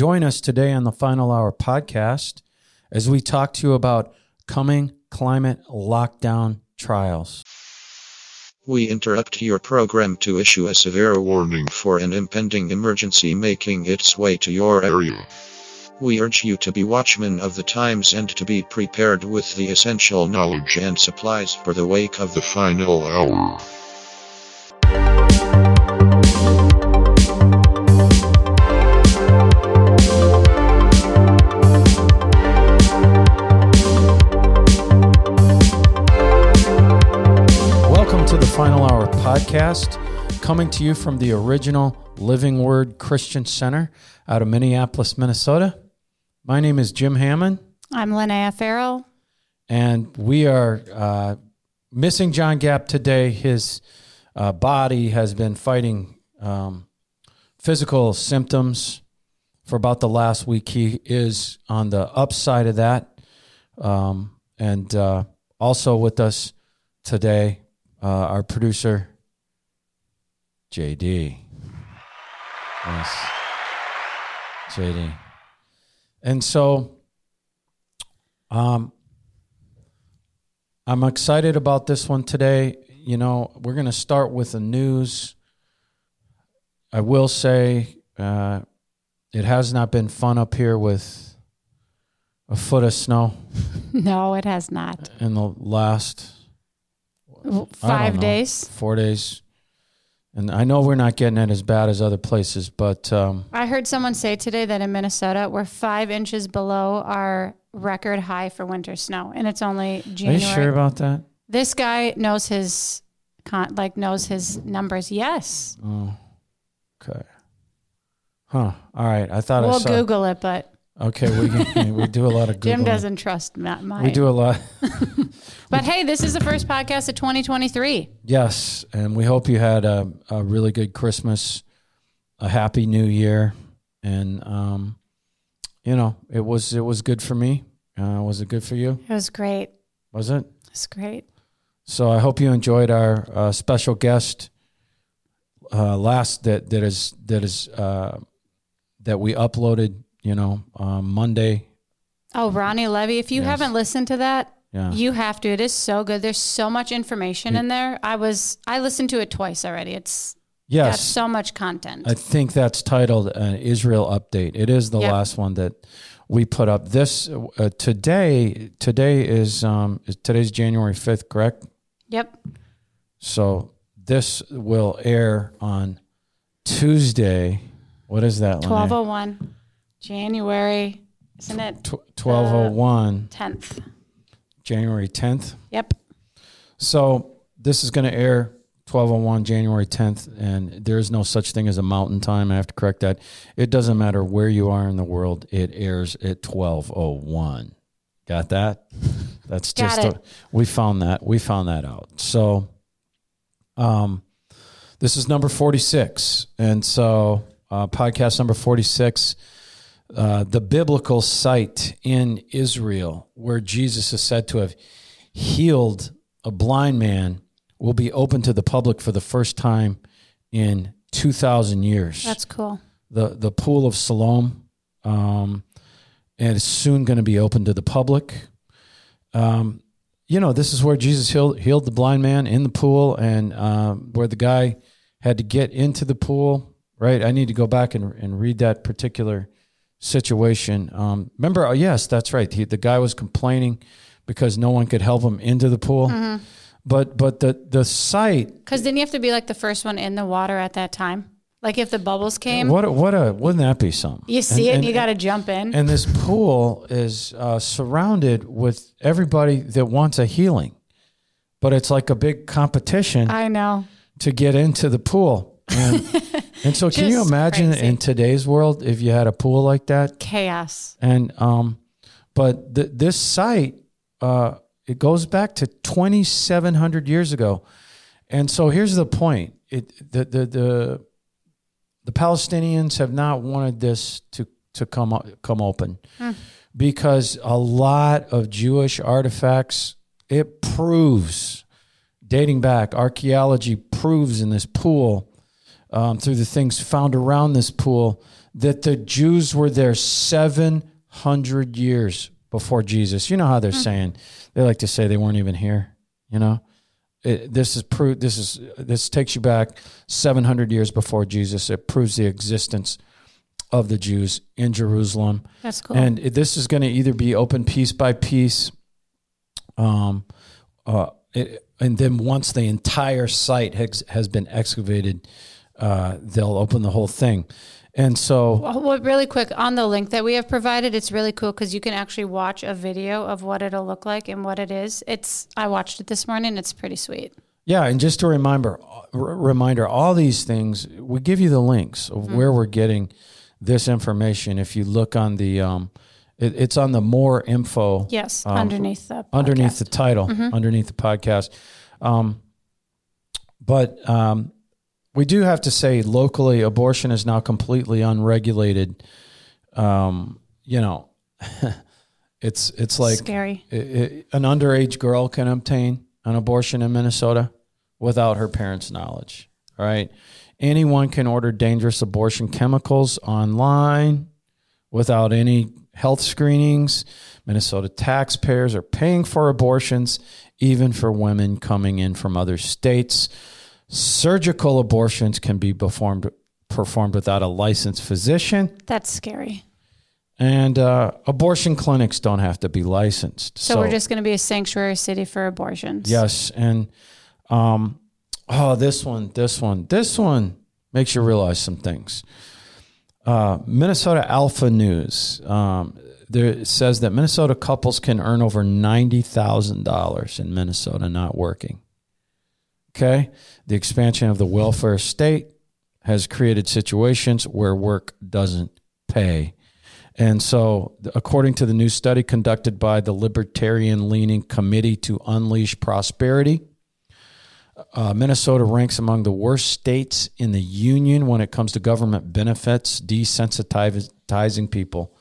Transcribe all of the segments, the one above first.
Join us today on the Final Hour podcast as we talk to you about coming climate lockdown trials. We interrupt your program to issue a severe warning for an impending emergency making its way to your area. We urge you to be watchmen of the times and to be prepared with the essential knowledge and supplies for the wake of the final hour. Podcast, coming to you from the original Living Word Christian Center out of Minneapolis, Minnesota. My name is Jim Hammond, I'm Linnea Farrell. and we are uh, missing John Gap today. His uh, body has been fighting um, physical symptoms for about the last week. He is on the upside of that. Um, and uh, also with us today, uh, our producer, JD. Yes. JD. And so um, I'm excited about this one today. You know, we're going to start with the news. I will say uh, it has not been fun up here with a foot of snow No, it has not. in the last Five days. four days. And I know we're not getting it as bad as other places, but um, I heard someone say today that in Minnesota we're five inches below our record high for winter snow, and it's only January. are you sure about that? this guy knows his con- like knows his numbers. Yes, Oh, okay. Huh. All right. I thought I we'll saw. Google it, but Okay, we can, we do a lot of Googling. Jim doesn't trust Matt. We do a lot. But hey, this is the first podcast of 2023. Yes, and we hope you had a, a really good Christmas, a happy New Year, and um, you know it was it was good for me. Uh, was it good for you? It was great. Was it? It's great. So I hope you enjoyed our uh, special guest uh, last that that is that is uh, that we uploaded. You know, um, Monday. Oh, Ronnie Levy, if you Yes. haven't listened to that, Yeah. You have to. It is so good. There's so much information in there. I was I listened to it twice already. It's got yes, so much content. I think that's titled an Israel update. It is the Yep. last one that we put up. This uh, today. Today is um, today's January fifth, correct? yep. So this will air on Tuesday. What is that? Linnea? 1201 January, isn't it? Tw- 1201 10th. January 10th. Yep. So this is going to air 1201 January 10th and there is no such thing as a mountain time. I have to correct that. It doesn't matter where you are in the world. It airs at 1201. Got that? That's Got just it. A, we found that. We found that out. So um this is number 46 and so uh, podcast number 46 uh, the biblical site in Israel where Jesus is said to have healed a blind man will be open to the public for the first time in 2,000 years. That's cool. the, the Pool of Siloam, um, and it's soon going to be open to the public. Um, you know, this is where Jesus healed, healed the blind man in the pool and um, where the guy had to get into the pool, right? I need to go back and, and read that particular situation. Um, remember, oh, yes, that's right. He, the guy was complaining because no one could help him into the pool. But but the the site Because didn't you have to be like the first one in the water at that time? Like if the bubbles came, what a, what a wouldn't that be something? you see And- it and and- you got to jump in. And this pool is uh, surrounded with everybody that wants a healing, but it's like a big competition I know. to get into the pool. And, and so, can you imagine crazy. in today's world if you had a pool like that? Chaos. And um, but th- this site uh, it goes back to 2,700 years ago. And so here's the point: it the the the, the Palestinians have not wanted this to to come come open because a lot of Jewish artifacts it proves dating back archaeology proves in this pool um, through the things found around this pool that the Jews were there 700 years before Jesus. You know how they're saying, they like to say they weren't even here, you know? It, this is proof. This is this takes you back 700 years before Jesus. It proves the existence of the Jews in Jerusalem. That's cool. And it- this is going to either be open piece by piece, um, uh, it, and then once the entire site has, has been excavated, uh, they'll open the whole thing. And so, Well, really quick on the link that we have provided, it's really cool because you can actually watch a video of what it'll look like and what it is. It's I watched it this morning. It's pretty sweet. yeah, and just a reminder, r- reminder, all these things we give you the links of Mm-hmm. where we're getting this information. If you look on the, um, it, it's on the more info. Yes, underneath the Um, underneath the title, Mm-hmm. underneath the podcast. Um, but um, we do have to say locally, abortion is now completely unregulated. Um, you know, it's it's like scary. i- i- an underage girl can obtain an abortion in Minnesota without her parents' knowledge. All right. Anyone can order dangerous abortion chemicals online without any health screenings. Minnesota taxpayers are paying for abortions, even for women coming in from other states. Surgical abortions can be performed performed without a licensed physician, That's scary. and uh, abortion clinics don't have to be licensed. So, we're just going to be a sanctuary city for abortions. Yes, and um, oh, this one, this one, this one makes you realize some things. Uh, Minnesota Alpha News um, there says that Minnesota couples can earn over ninety thousand dollars in Minnesota not working. Okay, the expansion of the welfare state has created situations where work doesn't pay. And so, according to the new study conducted by the libertarian leaning Committee to Unleash Prosperity, uh, Minnesota ranks among the worst states in the union when it comes to government benefits, desensitizing people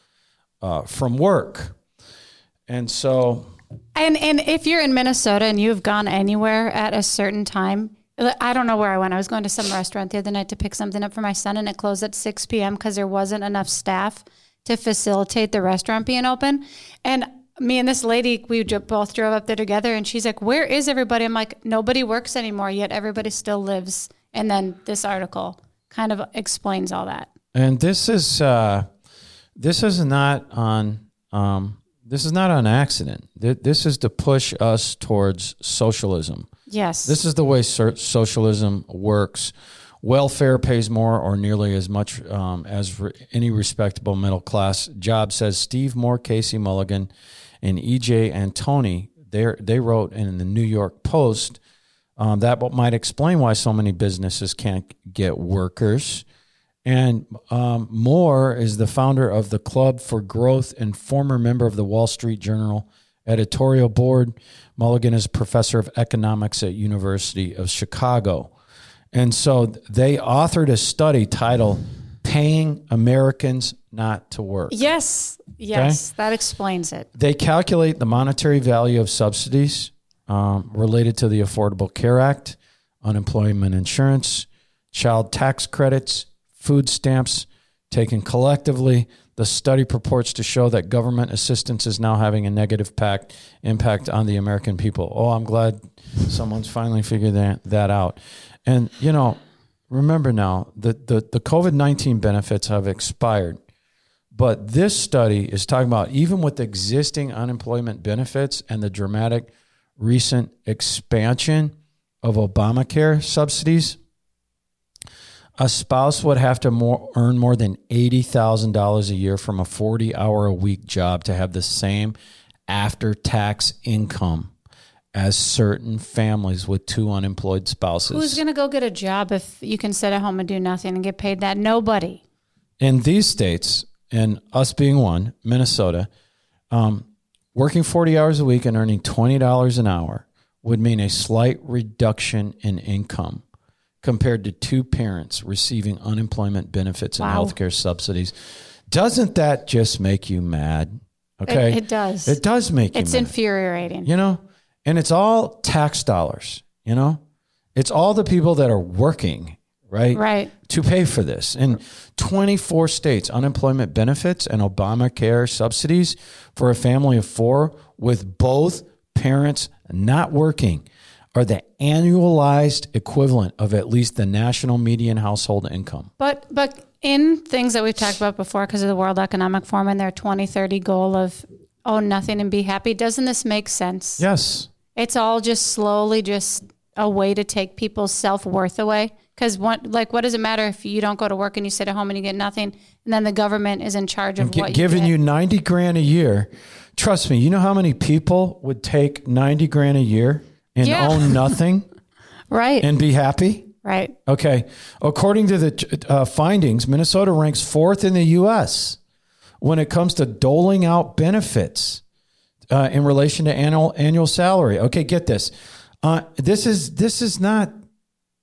uh, from work. And so, And and if you're in Minnesota and you've gone anywhere at a certain time, I don't know where I went. I was going to some restaurant the other night to pick something up for my son, and it closed at 6 p.m. because there wasn't enough staff to facilitate the restaurant being open. And me and this lady, we both drove up there together, and she's like, "Where is everybody?" I'm like, "Nobody works anymore, yet everybody still lives." And then this article kind of explains all that. and this is uh, this is not on um, this is not an accident. This is to push us towards socialism. Yes. This is the way socialism works. Welfare pays more or nearly as much um, as re- any respectable middle class job, says Steve Moore, Casey Mulligan, and EJ Antoni. They they wrote in the New York Post um, that might explain why so many businesses can't get workers. And um, Moore is the founder of the Club for Growth and former member of the Wall Street Journal editorial board. Mulligan is professor of economics at University of Chicago. And so they authored a study titled Paying Americans Not to Work. yes. Yes. That explains it. They calculate the monetary value of subsidies um, related to the Affordable Care Act, unemployment insurance, child tax credits, food stamps, taken collectively. The study purports to show that government assistance is now having a negative pact, impact on the American people. Oh, I'm glad someone's finally figured that, that out. And, you know, remember now that the, the COVID 19 benefits have expired. But this study is talking about even with existing unemployment benefits and the dramatic recent expansion of Obamacare subsidies, a spouse would have to more, earn more than $80,000 a year from a 40 hour a week job to have the same after tax income as certain families with two unemployed spouses. Who's going to go get a job if you can sit at home and do nothing and get paid that? Nobody. in these states, and us being one, Minnesota, um, working 40 hours a week and earning $20 an hour would mean a slight reduction in income compared to two parents receiving unemployment benefits and Wow. healthcare subsidies. Doesn't that just make you mad? Okay. It, it does. It does make you it's mad infuriating. you know and it's all tax dollars you know it's all the people that are working right? Right. To pay for this. In 24 states, unemployment benefits and Obamacare subsidies for a family of four with both parents not working are the annualized equivalent of at least the national median household income. But but in things that we've talked about before because of the World Economic Forum and their 2030 goal of own nothing and be happy, doesn't this make sense? Yes. It's all just slowly just a way to take people's self-worth away because what like what does it matter if you don't go to work and you sit at home and you get nothing and then the government is in charge of what giving you, you 90 grand a year. Trust me, you know how many people would take 90 grand a year and Yeah. own nothing right and be happy? right Okay. According to the uh, findings, Minnesota ranks fourth in the U.S. when it comes to doling out benefits uh, in relation to annual annual salary. Okay, get this. Uh, this is this is not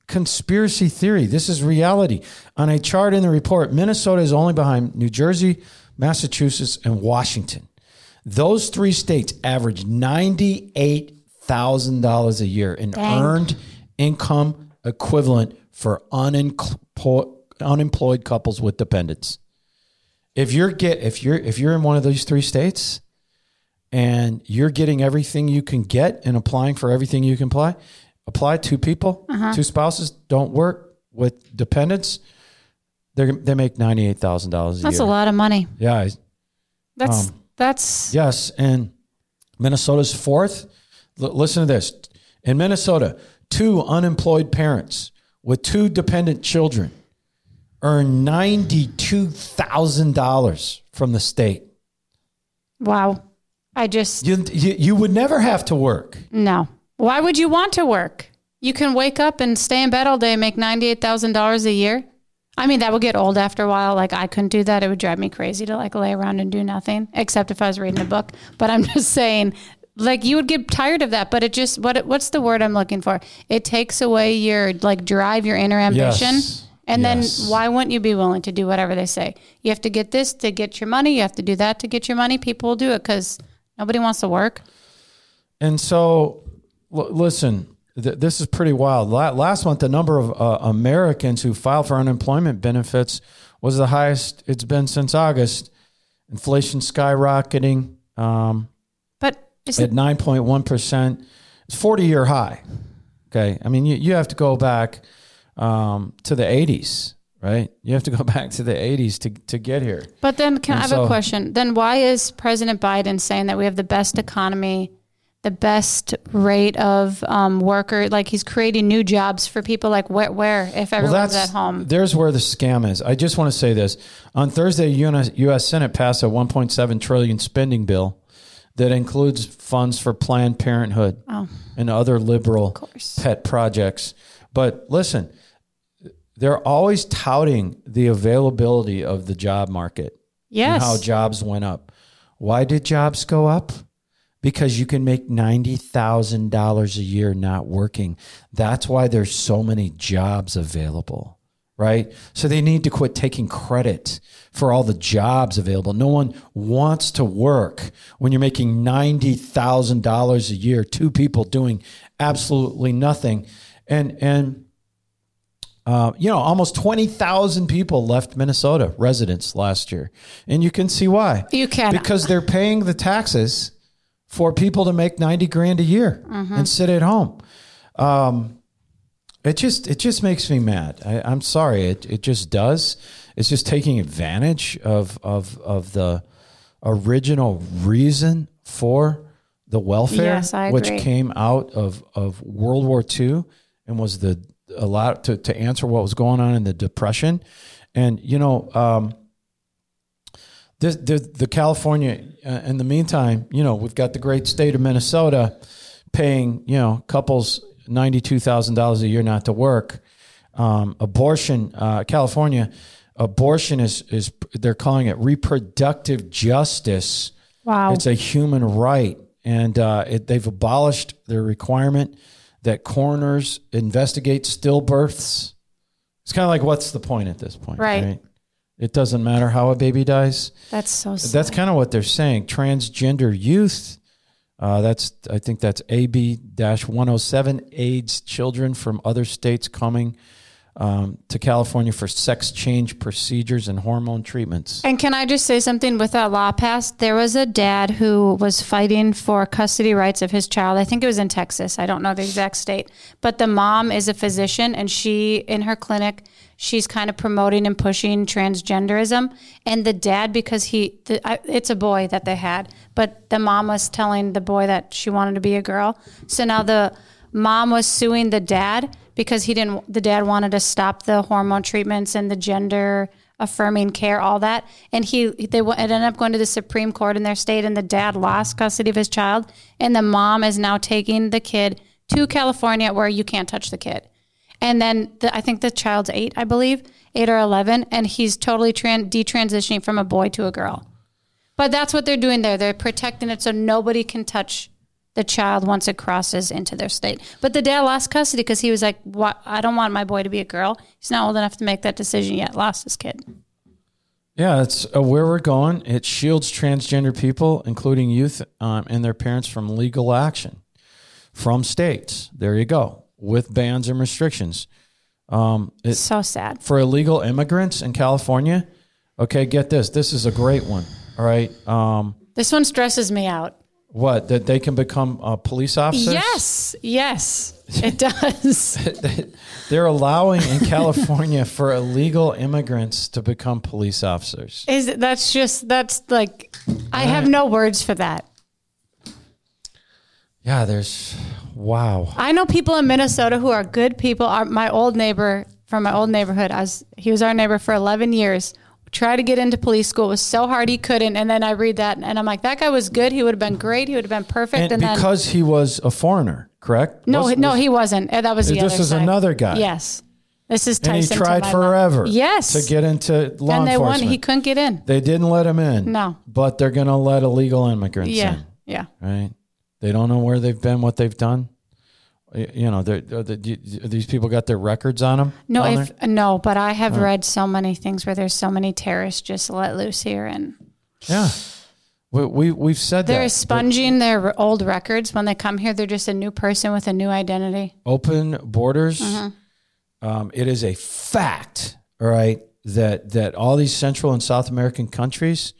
conspiracy theory. This is reality. On a chart in the report, Minnesota is only behind New Jersey, Massachusetts, and Washington. Those three states average ninety-eight thousand dollars a year in Dang. earned income equivalent for unemployed unemployed couples with dependents. If you're get if you're if you're in one of these three states and you're getting everything you can get and applying for everything you can apply, apply two people, Uh-huh. two spouses don't work with dependents, they they make ninety eight thousand dollars a that's year. a lot of money Yeah, that's Um, that's Yes, and Minnesota's fourth. L- listen to this: in Minnesota, two unemployed parents with two dependent children earn ninety-two thousand dollars from the state. wow. I just You, you you would never have to work. no. Why would you want to work? You can wake up and stay in bed all day and make $98000 a year. I mean that would get old after a while. Like i couldn't do that. It would drive me crazy to like lay around and do nothing except if i was reading a book. But i'm just saying like you would get tired of that but it just what what's the word i'm looking for it takes away your like drive your inner ambition Yes. and Yes. then why wouldn't you be willing to do whatever they say you have to get this to get your money you have to do that to get your money people will do it because nobody wants to work And so, l- listen, th- this is pretty wild. La- last month, the number of uh, Americans who filed for unemployment benefits was the highest it's been since August. Inflation skyrocketing um, is at 9.1%. It's 40 year high. Okay. I mean, you, you have to go back um, to the 80s, right? You have to go back to the 80s to, to get here. But then, can I And have a question? Then, why is President Biden saying that we have the best economy, the best rate of um, worker? Like he's creating new jobs for people. Like where? Where if everyone's at home? There's where the scam is. I just want to say this. On Thursday, US, U.S. Senate passed a 1.7 trillion spending bill that includes funds for Planned Parenthood Oh. and other liberal pet projects. But listen, they're always touting the availability of the job market and Yes. how jobs went up. Why did jobs go up? Because you can make $90,000 a year not working. That's why there's so many jobs available, right? So they need to quit taking credit for all the jobs available. No one wants to work when you're making $90,000 a year, two people doing absolutely nothing. And, and, uh, you know, almost 20,000 people left Minnesota residents last year. And you can see why. You can. Because they're paying the taxes for people to make 90 grand a year and sit at home. Um, it just it just makes me mad. I, I'm sorry. It it just does. It's just taking advantage of of of the original reason for the welfare, Yes, which came out of of World War II and was the a lot to to answer what was going on in the Depression, and you know. Um, the, the, the California, uh, in the meantime, you know, we've got the great state of Minnesota paying, you know, couples $92,000 a year not to work. Um, abortion, uh, California, abortion is, is, they're calling it reproductive justice. wow. It's a human right. And uh, it, they've abolished the requirement that coroners investigate stillbirths. It's kind of like, what's the point at this point? Right. It doesn't matter how a baby dies. That's so. Sad. That's kind of what they're saying. Transgender youth. Uh, that's I think that's AB 107 AIDS children from other states coming um, to California for sex change procedures and hormone treatments. And can I just say something with that law passed? There was a dad who was fighting for custody rights of his child. I think it was in Texas. I don't know the exact state. But the mom is a physician and she, in her clinic, she's kind of promoting and pushing transgenderism. And the dad, because he, the, I, it's a boy that they had, but the mom was telling the boy that she wanted to be a girl. So now the mom was suing the dad because he didn't the dad wanted to stop the hormone treatments and the gender affirming care all that and he they ended up going to the supreme court in their state and the dad lost custody of his child and the mom is now taking the kid to california where you can't touch the kid and then the, i think the child's eight i believe eight or 11 and he's totally tran- detransitioning from a boy to a girl but that's what they're doing there they're protecting it so nobody can touch the child once it crosses into their state. But the dad lost custody because he was like, what? I don't want my boy to be a girl. He's not old enough to make that decision yet. Lost his kid. Yeah, it's uh, where we're going. It shields transgender people, including youth um, and their parents, from legal action from states. There you go, with bans and restrictions. Um, it, so sad. For illegal immigrants in California, okay, get this. This is a great one. All right. Um, this one stresses me out. What that they can become uh, police officers? Yes, yes, it does. They're allowing in California for illegal immigrants to become police officers. Is that's just that's like I have no words for that. Yeah, there's wow. I know people in Minnesota who are good people. Our, my old neighbor from my old neighborhood, as he was our neighbor for 11 years Tried to get into police school. It was so hard he couldn't. And then I read that and I'm like, that guy was good. He would have been great. He would have been perfect. And, and because then, he was a foreigner, correct? No, was, no, was, he wasn't. That was the this is side. another guy. Yes. This is Tyson. And he tried forever. Mom. Yes. To get into law and they enforcement. won. He couldn't get in. They didn't let him in. No. But they're going to let illegal immigrants yeah. in. Yeah. Right. They don't know where they've been, what they've done you know, these people got their records on them. No, if no, but I have oh. read so many things where there's so many terrorists just let loose here, and yeah, we, we have said they're that. expunging their old records when they come here. They're just a new person with a new identity. Open borders. Mm-hmm. Um, it is a fact, all right, that that all these Central and South American countries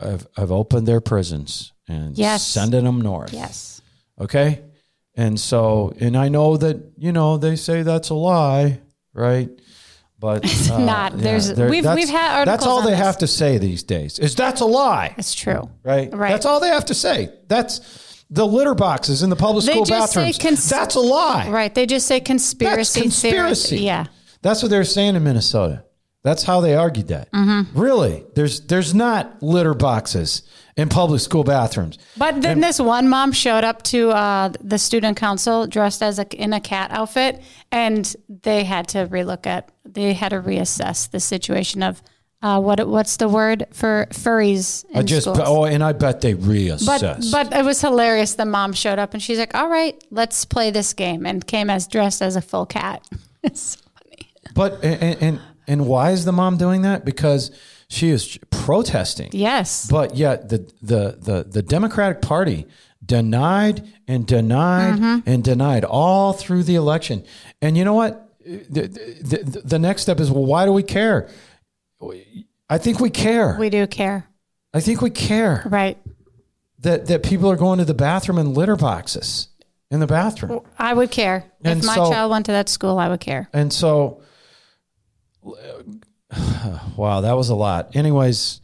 have, have opened their prisons and yes. sending them north. Yes. Okay and so, and I know that, you know, they say that's a lie, right? But it's uh, not. Yeah, There's we've we've had articles. That's all they this. have to say these days. Is that's a lie. It's true. Right. Right. That's all they have to say. That's the litter boxes in the public they school bathrooms. Cons- that's a lie. Right. They just say conspiracy. That's conspiracy. Theory. Yeah. That's what they're saying in Minnesota. That's how they argued that. Mm-hmm. Really, there's there's not litter boxes in public school bathrooms. But then and, this one mom showed up to uh, the student council dressed as a, in a cat outfit, and they had to relook at, they had to reassess the situation of uh, what what's the word for furries in I just schools. oh, and I bet they reassess. But but it was hilarious. The mom showed up and she's like, "All right, let's play this game," and came as dressed as a full cat. it's so funny. But and, and and why is the mom doing that? Because she is protesting. Yes. But yet the the the, the Democratic Party denied and denied mm-hmm. and denied all through the election. And you know what? The, the, the next step is well, why do we care? I think we care. We do care. I think we care. Right. That that people are going to the bathroom in litter boxes in the bathroom. I would care. And if my so, child went to that school, I would care. And so wow, that was a lot. Anyways,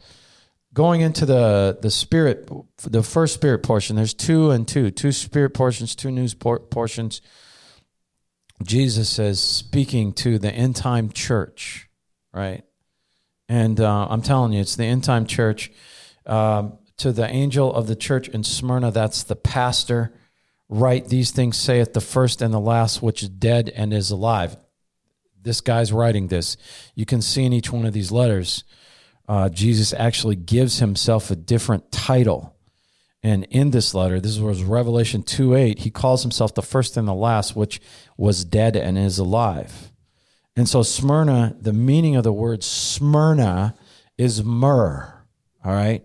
going into the the spirit, the first spirit portion. There's two and two, two spirit portions, two news por- portions. Jesus says, speaking to the end time church, right? And uh, I'm telling you, it's the end time church. Um, to the angel of the church in Smyrna, that's the pastor. Write these things, saith the first and the last, which is dead and is alive this guy's writing this. You can see in each one of these letters, uh, Jesus actually gives himself a different title. And in this letter, this was Revelation 2 8, he calls himself the first and the last, which was dead and is alive. And so, Smyrna, the meaning of the word Smyrna is myrrh. All right.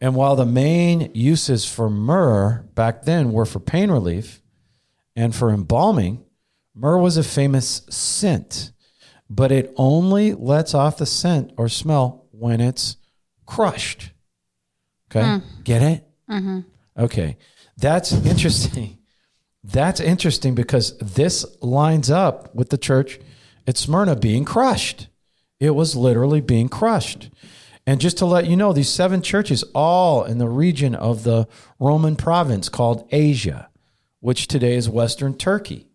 And while the main uses for myrrh back then were for pain relief and for embalming, Myrrh was a famous scent. but it only lets off the scent or smell when it's crushed. Okay, hmm. get it? Mm-hmm. Okay, that's interesting. That's interesting because this lines up with the church at Smyrna being crushed. It was literally being crushed. And just to let you know, these seven churches, all in the region of the Roman province called Asia, which today is Western Turkey.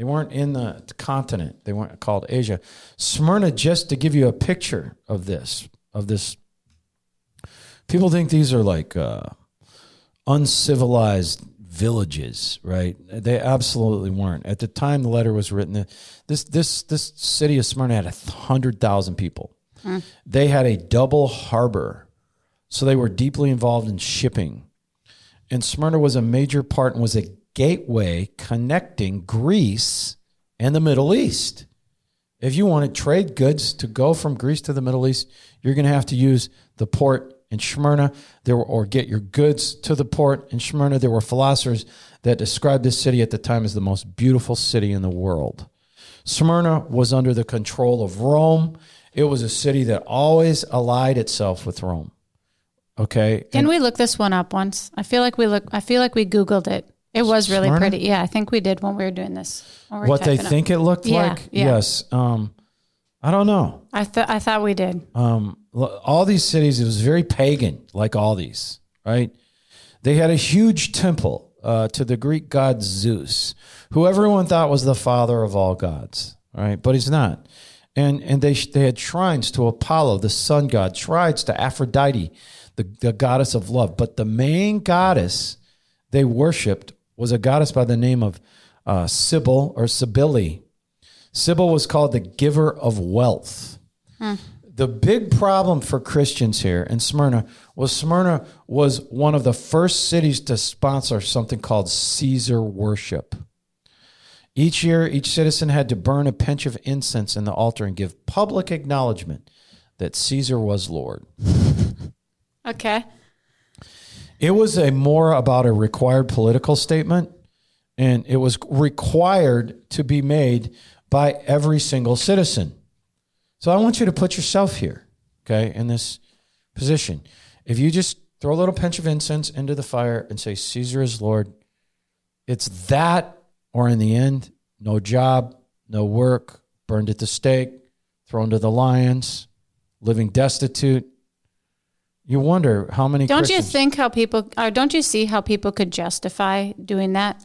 They weren't in the continent, they weren't called Asia. Smyrna, just to give you a picture of this, of this, people think these are like uh, uncivilized villages, right? They absolutely weren't. At the time the letter was written, this this this city of Smyrna had a hundred thousand people. They had a double harbor, so they were deeply involved in shipping. And Smyrna was a major part and was a gateway connecting Greece and the Middle East. If you want to trade goods to go from Greece to the Middle East, you're going to have to use the port in Smyrna. There were, or get your goods to the port in Smyrna. There were philosophers that described this city at the time as the most beautiful city in the world. Smyrna was under the control of Rome. It was a city that always allied itself with Rome. Okay, Can we look this one up once? I feel like we look. I feel like we Googled it. It was really pretty. Yeah, I think we did when we were doing this. we were what they typing up. think it looked Yeah, like? yeah. Yes. Um, I don't know. I thought. I thought we did. um, all these cities, it was very pagan, like all these, right? They had a huge temple uh, to the Greek god Zeus, who everyone thought was the father of all gods, right? But he's not. And and they they had shrines to Apollo, the sun god, shrines to Aphrodite, the, the goddess of love. But the main goddess they worshipped was a goddess by the name of uh, Sybil or Cybele. Sybil was called the giver of wealth. The big problem for Christians here in Smyrna was Smyrna was one of the first cities to sponsor something called Caesar worship. Each year, each citizen had to burn a pinch of incense in the altar and give public acknowledgement that Caesar was Lord. Okay. It was a more about a required political statement, and it was required to be made by every single citizen. So I want you to put yourself here, okay, in this position. If you just throw a little pinch of incense into the fire and say, Caesar is Lord, it's that, or in the end, no job, no work, burned at the stake, thrown to the lions, living destitute. You wonder how many Don't you think how people? Or don't you see how people could justify doing that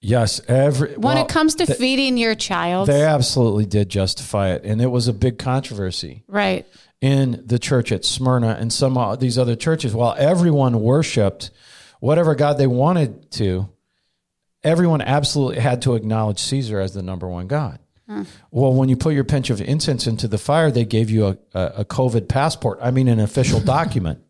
Yes, every when well, it comes to th- feeding your child? they absolutely did justify it, and it was a big controversy right. in the church at Smyrna and some of these other churches. While everyone worshipped whatever god they wanted to, everyone absolutely had to acknowledge Caesar as the number one god. Well, when you put your pinch of incense into the fire, they gave you a, a, COVID passport. I mean, an official document.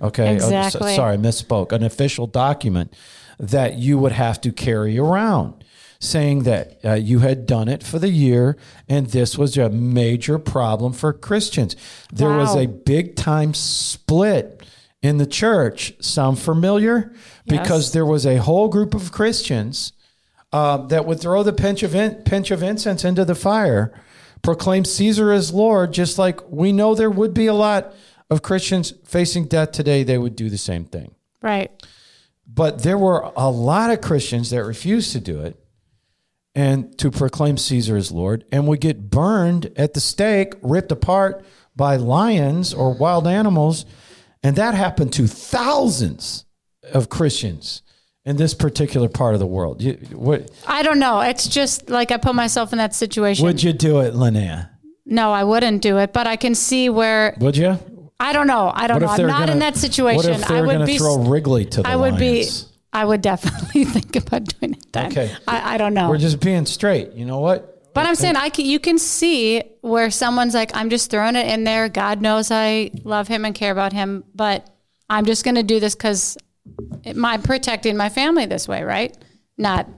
Okay. Oh, so- Exactly. sorry, I misspoke. An official document that you would have to carry around saying that uh, you had done it for the year and this was a major problem for Christians. There was a big time split in the church. Sound familiar? Because there was a whole group of Christians uh, that would throw the pinch of in, pinch of incense into the fire, proclaim Caesar as Lord, just like we know there would be a lot of Christians facing death today. They would do the same thing, Right. but there were a lot of Christians that refused to do it and to proclaim Caesar as Lord, and would get burned at the stake, ripped apart by lions or wild animals, and that happened to thousands of Christians in this particular part of the world. You, what, I don't know. It's just like I put myself in that situation. Would you do it, Linnea? no, I wouldn't do it, but I can see where Would you? I don't know. I don't know. I'm not gonna- in that situation. What if I they're would be throw Wrigley to the I would lions? be I would definitely think about doing it then. Okay. I, I don't know. We're just being straight. You know what? But I'm saying I can, you can see where someone's like, I'm just throwing it in there. God knows I love him and care about him, but I'm just going to do this because I'm protecting my family this way, right? Not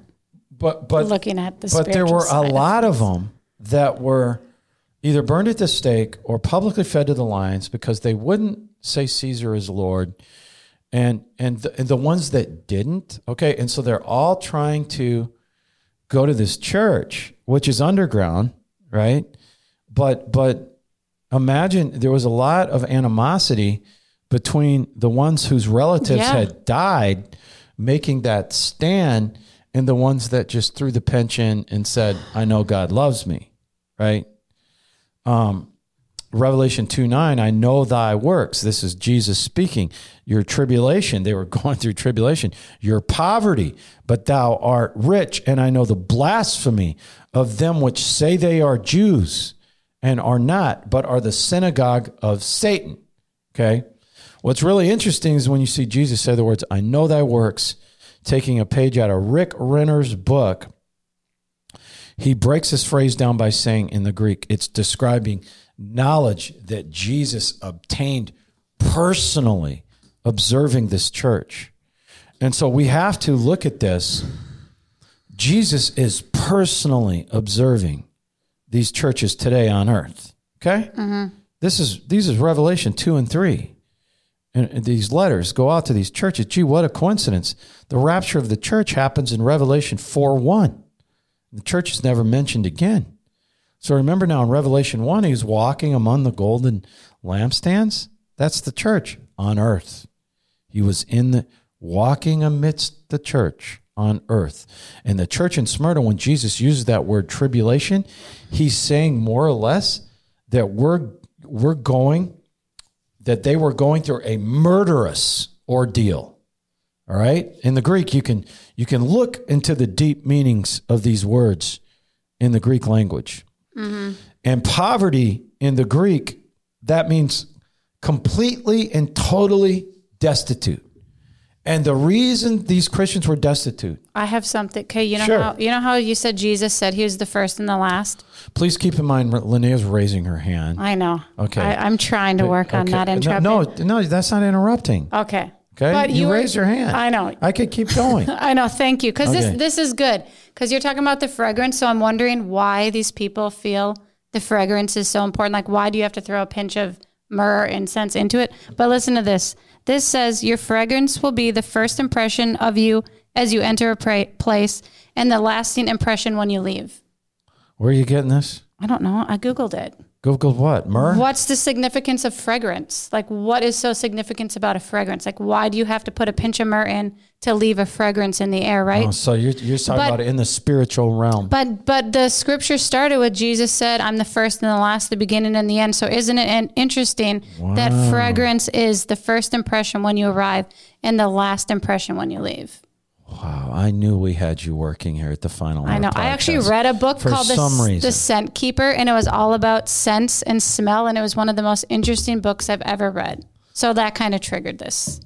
But but looking at the. but there were a side of lot of them that were either burned at the stake or publicly fed to the lions because they wouldn't say Caesar is Lord, and and the, and the ones that didn't, okay, and so they're all trying to go to this church, which is underground, right? but but imagine there was a lot of animosity between the ones whose relatives Yeah. had died making that stand and the ones that just threw the pension and said, I know God loves me, right? Um, Revelation 2 9, I know thy works. This is Jesus speaking. Your tribulation, they were going through tribulation. Your poverty, but thou art rich. And I know the blasphemy of them which say they are Jews and are not, but are the synagogue of Satan. Okay. What's really interesting is when you see Jesus say the words, I know thy works, taking a page out of Rick Renner's book he breaks this phrase down by saying in the Greek, it's describing knowledge that Jesus obtained personally observing this church. And so we have to look at this. Jesus is personally observing these churches today on earth. Okay? Mm-hmm. This is these is Revelation 2 and 3. And these letters go out to these churches. Gee, what a coincidence. The rapture of the church happens in Revelation 4 1. The church is never mentioned again. So remember now in Revelation 1, he's walking among the golden lampstands. That's the church on earth. He was in the walking amidst the church on earth. And the church in Smyrna, when Jesus uses that word tribulation, he's saying more or less that we're we're going, that they were going through a murderous ordeal. All right. In the Greek, you can you can look into the deep meanings of these words in the Greek language. Mm-hmm. And poverty in the Greek, that means completely and totally destitute. And the reason these Christians were destitute, I have something. Okay, you know Sure. how you know how you said Jesus said he was the first and the last. please keep in mind Linnea's raising her hand. I know. Okay. I, I'm trying to work on Okay. not No, interrupting. No, no, that's not interrupting. Okay. Okay. But you, were- raised your hand. I know. I could keep going. I know. Thank you. Because Okay. this this is good. Because you're talking about the fragrance. So I'm wondering why these people feel the fragrance is so important. Like, why do you have to throw a pinch of myrrh incense into it? But listen to this. This says your fragrance will be the first impression of you as you enter a pra- place, and the lasting impression when you leave. Where are you getting this? I don't know. I googled it. Google what? Myrrh? What's the significance of fragrance? Like, what is so significant about a fragrance? Like, why do you have to put a pinch of myrrh in to leave a fragrance in the air, right? Oh, so you're, you're talking But- about it in the spiritual realm. But but the scripture started with Jesus said, "I'm the first and the last, the beginning and the end." So isn't it an- interesting that fragrance is the first impression when you arrive and the last impression when you leave? Wow, I knew we had you working here at the final. I know. I actually read a book for called the, some reason. the Scent Keeper, and it was all about scents and smell, and it was one of the most interesting books I've ever read. So that kind of triggered this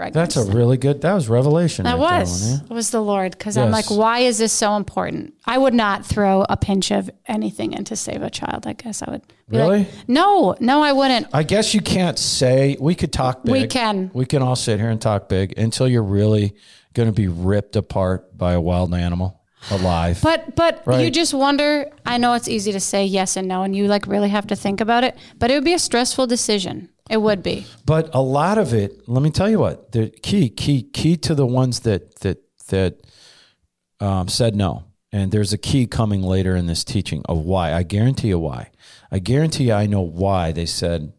fragrance. That's a really good. That was revelation. That right there, was Linnea. it was the Lord because I'm like, why is this so important? I would not throw a pinch of anything in to save a child. I guess I would. Be like, Really? no, no, I wouldn't. I guess you can't say we could talk big. We can. We can all sit here and talk big until you're really going to be ripped apart by a wild animal alive. But but you just wonder. I know it's easy to say yes and no, and you like really have to think about it. But it would be a stressful decision. It would be. But a lot of it, let me tell you what, the key, key, key to the ones that that that um, said no, and there's a key coming later in this teaching of why. I guarantee you why. I guarantee you I know why they said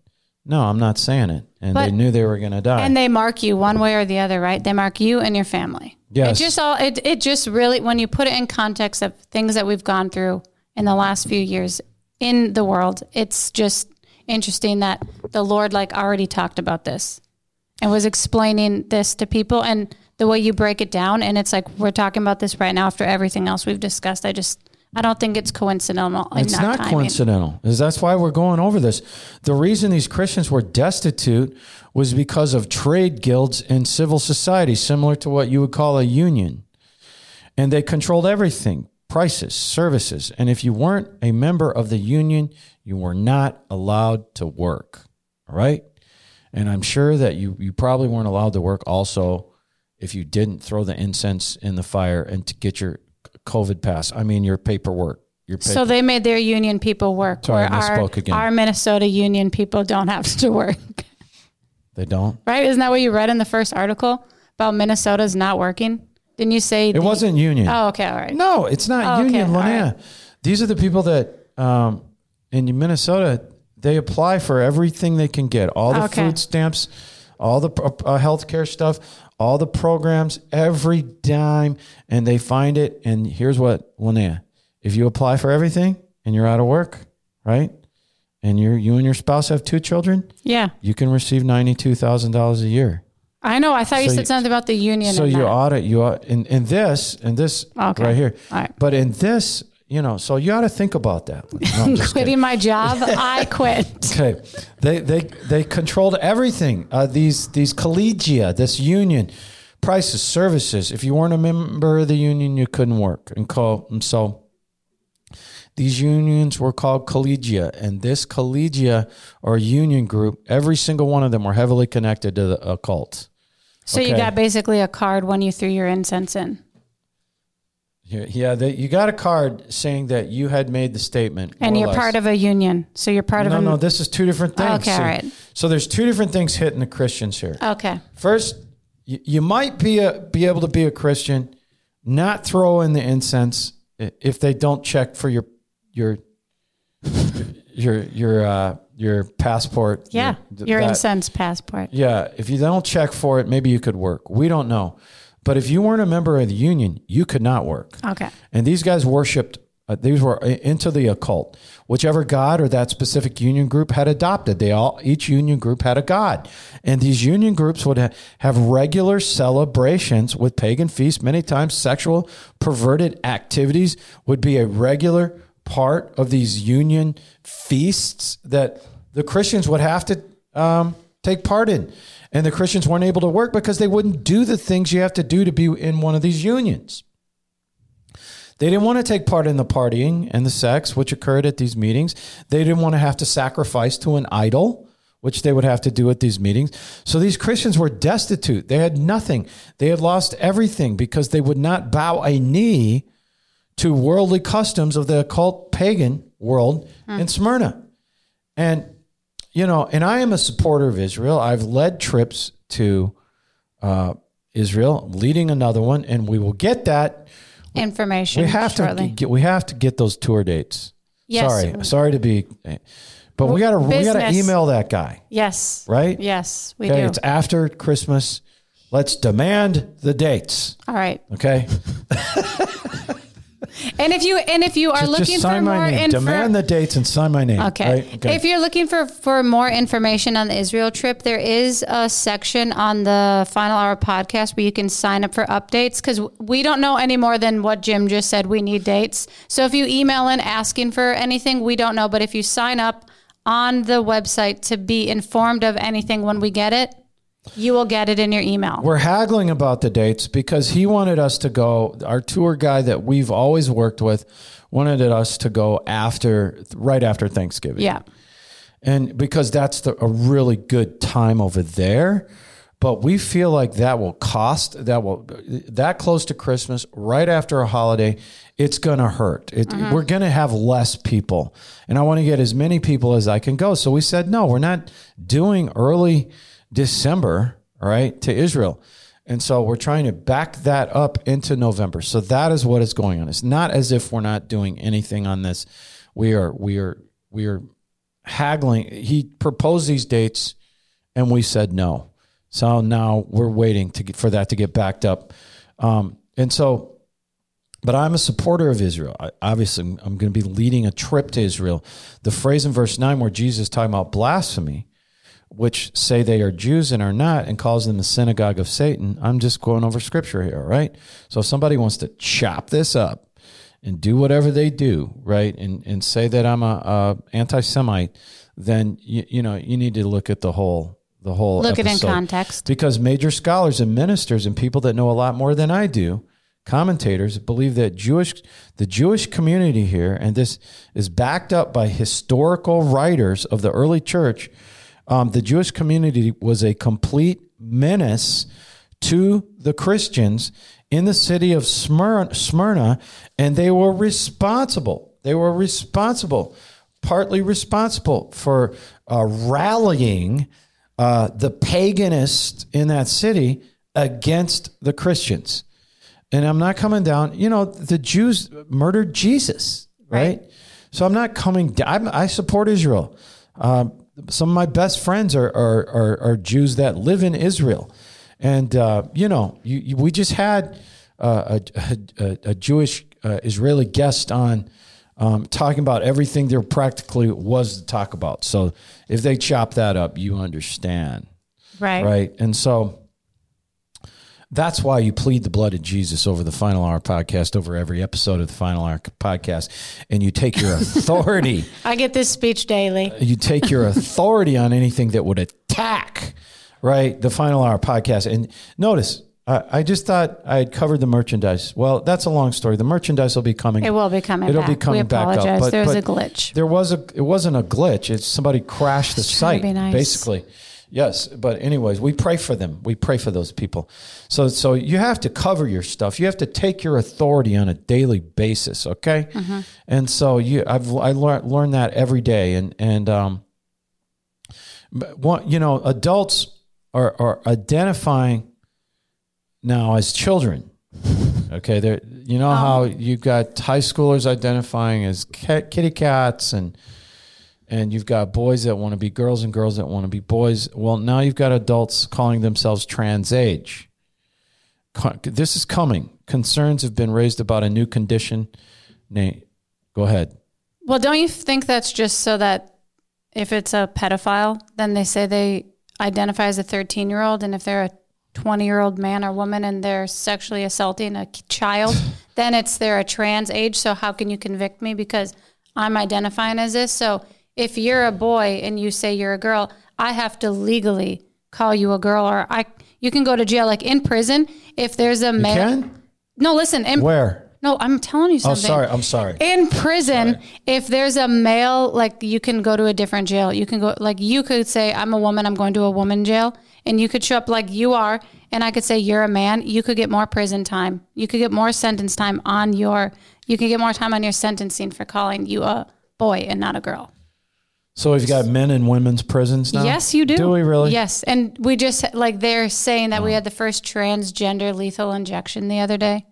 no. I'm not saying it, and they knew they were going to die. And they mark you one way or the other, right? They mark you and your family. Yes. It just all it it just really when you put it in context of things that we've gone through in the last few years in the world, it's just interesting that the Lord like already talked about this and was explaining this to people and the way you break it down and it's like we're talking about this right now after everything else we've discussed. I just I don't think it's coincidental. in It's not timing. coincidental. Is that's why we're going over this. The reason these Christians were destitute was because of trade guilds in civil society, similar to what you would call a union. And they controlled everything, prices, services. And if you weren't a member of the union, you were not allowed to work. All right? And I'm sure that you you probably weren't allowed to work also if you didn't throw the incense in the fire and to get your COVID pass. I mean your paperwork. Your paper. So they made their union people work, Sorry, I our, misspoke again. our Minnesota union people don't have to work. They don't. Right? Isn't that what you read in the first article about Minnesota's not working? Didn't you say It wasn't union. Oh, okay, all right. No, it's not Oh, union, Linnea. right. These are the people that um, in Minnesota, they apply for everything they can get, all the Okay. food stamps, all the uh, healthcare stuff, all the programs, every dime, and they find it. And here's what, Lonaiah, if you apply for everything and you're out of work, right, and you you and your spouse have two children, Yeah. you can receive ninety two thousand dollars a year. I know. I thought you said something about the union. So you that. audit you ought, in in this in this Okay. right here, All right. but in this, you know, so you ought to think about that. No, I'm just kidding. Quitting my job. I quit. Okay, they they they controlled everything. Uh, these these collegia, this union, prices, services. If you weren't a member of the union, you couldn't work. And call and so these unions were called collegia, and this collegia or union group, every single one of them were heavily connected to the occult. So you got basically a card when you threw your incense in. Yeah. They, you got a card saying that you had made the statement, And you're part of a union. So you're part No, of a. no. No this is two different things. Okay, See? all right. So there's two different things hitting the Christians here. Okay. First, you, you might be a, be able to be a Christian, not throw in the incense if they don't check for your your your your uh, your passport. Yeah. Your that- incense passport. Yeah, if you don't check for it, maybe you could work. We don't know, but if you weren't a member of the union, you could not work. Okay. And these guys worshipped, uh, these were into the occult. Whichever god or that specific union group had adopted, they all, each union group had a god. And these union groups would ha- have regular celebrations with pagan feasts. Many times, sexual perverted activities would be a regular part of these union feasts that the Christians would have to um, take part in. And the Christians weren't able to work because they wouldn't do the things you have to do to be in one of these unions. They didn't want to take part in the partying and the sex, which occurred at these meetings. They didn't want to have to sacrifice to an idol, which they would have to do at these meetings. So these Christians were destitute. They had nothing. They had lost everything because they would not bow a knee to worldly customs of the occult pagan world in hmm. Smyrna. And, you know, and I am a supporter of Israel. I've led trips to uh, Israel, leading another one, and we will get that Information. we have shortly. to get we have to get those tour dates. Yes. Sorry, sorry to be, but we gotta we gotta email that guy, Yes. right? Yes, we Okay, do. it's after Christmas. Let's demand the dates. All right. Okay, And if you and if you are just, looking just for more info, Demand the dates and sign my name. Okay. right? If you're looking for, for more information on the Israel trip, there is a section on the Final Hour podcast where you can sign up for updates because we don't know any more than what Jim just said. We need dates. So if you email in asking for anything, we don't know. But if you sign up on the website to be informed of anything when we get it, you will get it in your email. We're haggling about the dates because he wanted us to go. Our tour guy that we've always worked with wanted us to go after, right after Thanksgiving. yeah. and because that's the, a really good time over there but we feel like that will cost that will that close to christmas right after a holiday it's going to hurt it, mm-hmm. we're going to have less people and i want to get as many people as i can go so we said no we're not doing early december right to israel and so we're trying to back that up into november so that is what is going on it's not as if we're not doing anything on this we are we are we are haggling. He proposed these dates, and we said no. So now we're waiting to get, for that to get backed up. Um, and so, but I'm a supporter of Israel. I, obviously, I'm, I'm going to be leading a trip to Israel. The phrase in verse nine where Jesus is talking about blasphemy, which say they are Jews and are not, and calls them the synagogue of Satan. I'm just going over scripture here, all right? So if somebody wants to chop this up and do whatever they do, right, and and say that I'm a, a anti-Semite, then you, you know you need to look at the whole the whole Look it in context. because major scholars and ministers and people that know a lot more than I do, commentators believe that Jewish the Jewish community here, and this is backed up by historical writers of the early church. Um, the Jewish community was a complete menace to the Christians in the city of Smyrna, Smyrna, and they were responsible. They were responsible, partly responsible for uh, rallying uh, the paganists in that city against the Christians. And I'm not coming down, you know, the Jews murdered Jesus, right? So I'm not coming. d- I'm, I support Israel. Um, some of my best friends are are, are are Jews that live in Israel, and uh, you know, you, you, we just had uh, a, a, a Jewish uh, Israeli guest on. Um, talking about everything there practically was to talk about. So if they chop that up, you understand Right. right? And so that's why you plead the blood of Jesus over the Final Hour podcast, over every episode of the Final Hour podcast, and you take your authority. I get this speech daily. Uh, you take your authority on anything that would attack, right? The Final Hour podcast. And notice, I, I just thought I had covered the merchandise. Well, that's a long story. The merchandise will be coming. It will be coming It'll back. be coming we back up. apologize. there was but a glitch. There was a. It wasn't a glitch. It's somebody crashed the site. nice. Basically, yes. But anyways, we pray for them. We pray for those people. So so you have to cover your stuff. You have to take your authority on a daily basis. Okay. Mm-hmm. And so you, I've I learned learned that every day. And and um, one, you know, adults are are identifying now as children. Okay, there. You know how you've got high schoolers identifying as cat, kitty cats, and and you've got boys that want to be girls and girls that want to be boys. Well, now you've got adults calling themselves trans age. This is coming. Concerns have been raised about a new condition. Nate, go ahead. Well, don't you think that's just so that if it's a pedophile, then they say they identify as a 13 year old, and if they're a 20 year old man or woman and they're sexually assaulting a child, then it's they're a trans age. So how can you convict me because I'm identifying as this? So if you're a boy and you say you're a girl, I have to legally call you a girl, or I you can go to jail. Like in prison, if there's a male. Ken, No, listen. In, where? no, I'm telling you Oh, something. sorry. I'm sorry. In prison, if there's a male, like you can go to a different jail. You can go, like you could say, I'm a woman, I'm going to a woman jail. And you could show up like you are, and I could say you're a man. You could get more prison time. You could get more sentence time on your, you could get more time on your sentencing for calling you a boy and not a girl. So we've got men and women's prisons now. Yes, you do. Do we really? Yes. And we just, like, they're saying that we had the first transgender lethal injection the other day.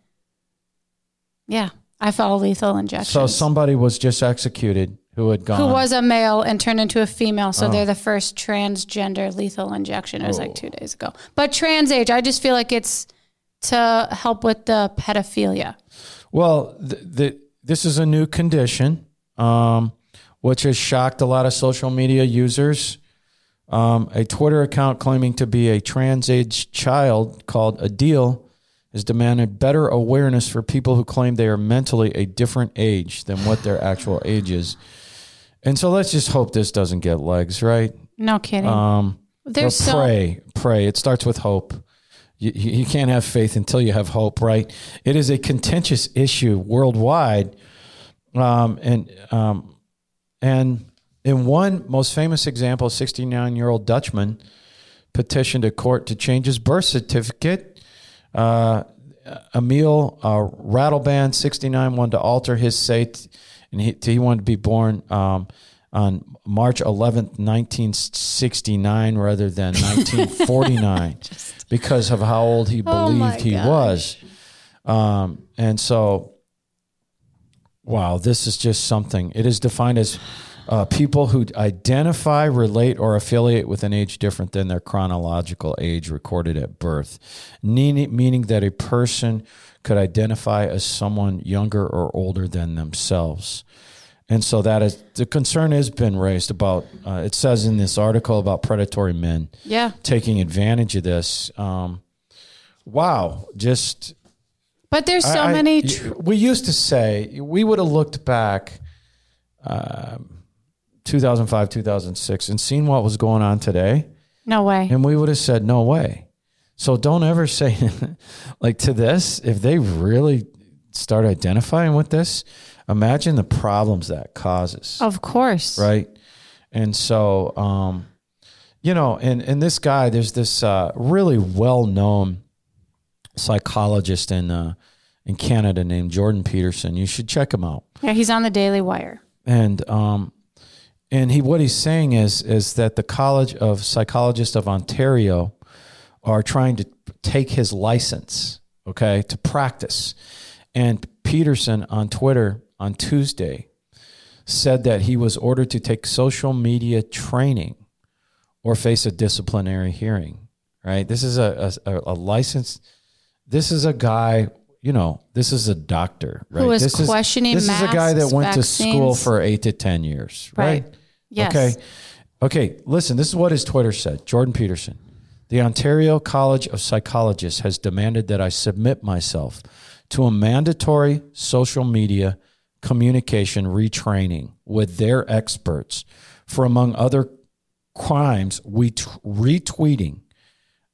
Yeah. I follow lethal injection. So somebody was just executed who had gone. who was a male and turned into a female. Oh. So they're the first transgender lethal injection. It was like two days ago. But trans age, I just feel like it's to help with the pedophilia. Well, th- th- this is a new condition, um, which has shocked a lot of social media users. Um, a Twitter account claiming to be a trans age child called Adil has demanded better awareness for people who claim they are mentally a different age than what their actual age is. And so let's just hope this doesn't get legs, right? No kidding. Um, There's so pray, pray. It starts with hope. You, you you can't have faith until you have hope, right? It is a contentious issue worldwide, um, and um, and in one most famous example, a 69 year old Dutchman petitioned a court to change his birth certificate. Uh, Emile uh, Ratelband, 69, wanted to alter his state, and he, he wanted to be born um, on March 11th, 1969, rather than 1949, because of how old he Oh believed he gosh. was. Um, and so, wow, this is just something. It is defined as uh, people who identify, relate, or affiliate with an age different than their chronological age recorded at birth, meaning, that a person could identify as someone younger or older than themselves. And so that is the concern has been raised about. Uh, it says in this article about predatory men yeah. taking advantage of this. Um, wow, just But there's so I- many. Tr- we used to say we would have looked back, um, 2005, 2006, and seen what was going on today, no way. and we would have said no way. So don't ever say like to this if they really start identifying with this. Imagine the problems that causes Of course. right? And so, um, you know, and and this guy, there's this uh, really well known psychologist in uh, in Canada named Jordan Peterson. You should check him out. Yeah, he's on the Daily Wire. And um, and he what he's saying is is that the College of Psychologists of Ontario are trying to take his license, okay, to practice. And Peterson on Twitter on Tuesday said that he was ordered to take social media training or face a disciplinary hearing. Right? This is a a, a licensed. This is a guy. You know, this is a doctor, right? Who is this questioning This is a guy that masks, went to school for eight to ten years, right? Right. Yes. Okay. Okay. Listen, this is what his Twitter said. Jordan Peterson. The Ontario College of Psychologists has demanded that I submit myself to a mandatory social media communication retraining with their experts for, among other crimes, we retweeting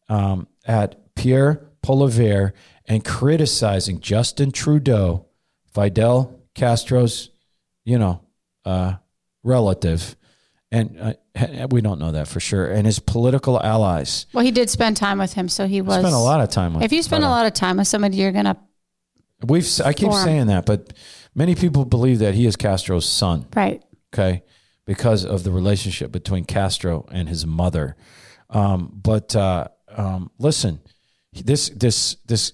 um, at Pierre Poilievre and criticizing Justin Trudeau, Fidel Castro's, you know, uh, relative, and uh, we don't know that for sure, and his political allies. Well, he did spend time with him, so he was. Spent a lot of time with. Him. If you spend a lot of time with somebody, you're gonna we've I keep form. saying that, but many people believe that he is Castro's son. right. okay, because of the relationship between Castro and his mother. Um, but uh, um, listen, this this this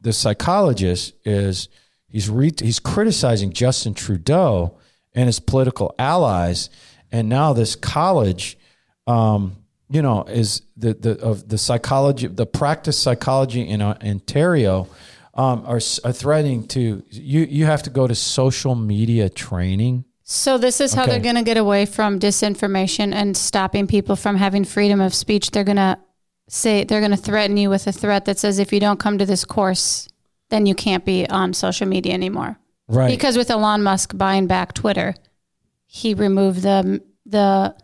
the psychologist is he's re- he's criticizing Justin Trudeau and his political allies, and now this college, um, you know, is the the of the psychology the practice psychology in uh, Ontario. Um, are, are threatening to you. You have to go to social media training. So this is how Okay. they're going to get away from disinformation and stopping people from having freedom of speech. They're going to say they're going to threaten you with a threat that says if you don't come to this course, then you can't be on social media anymore. Right. Because with Elon Musk buying back Twitter, he removed the the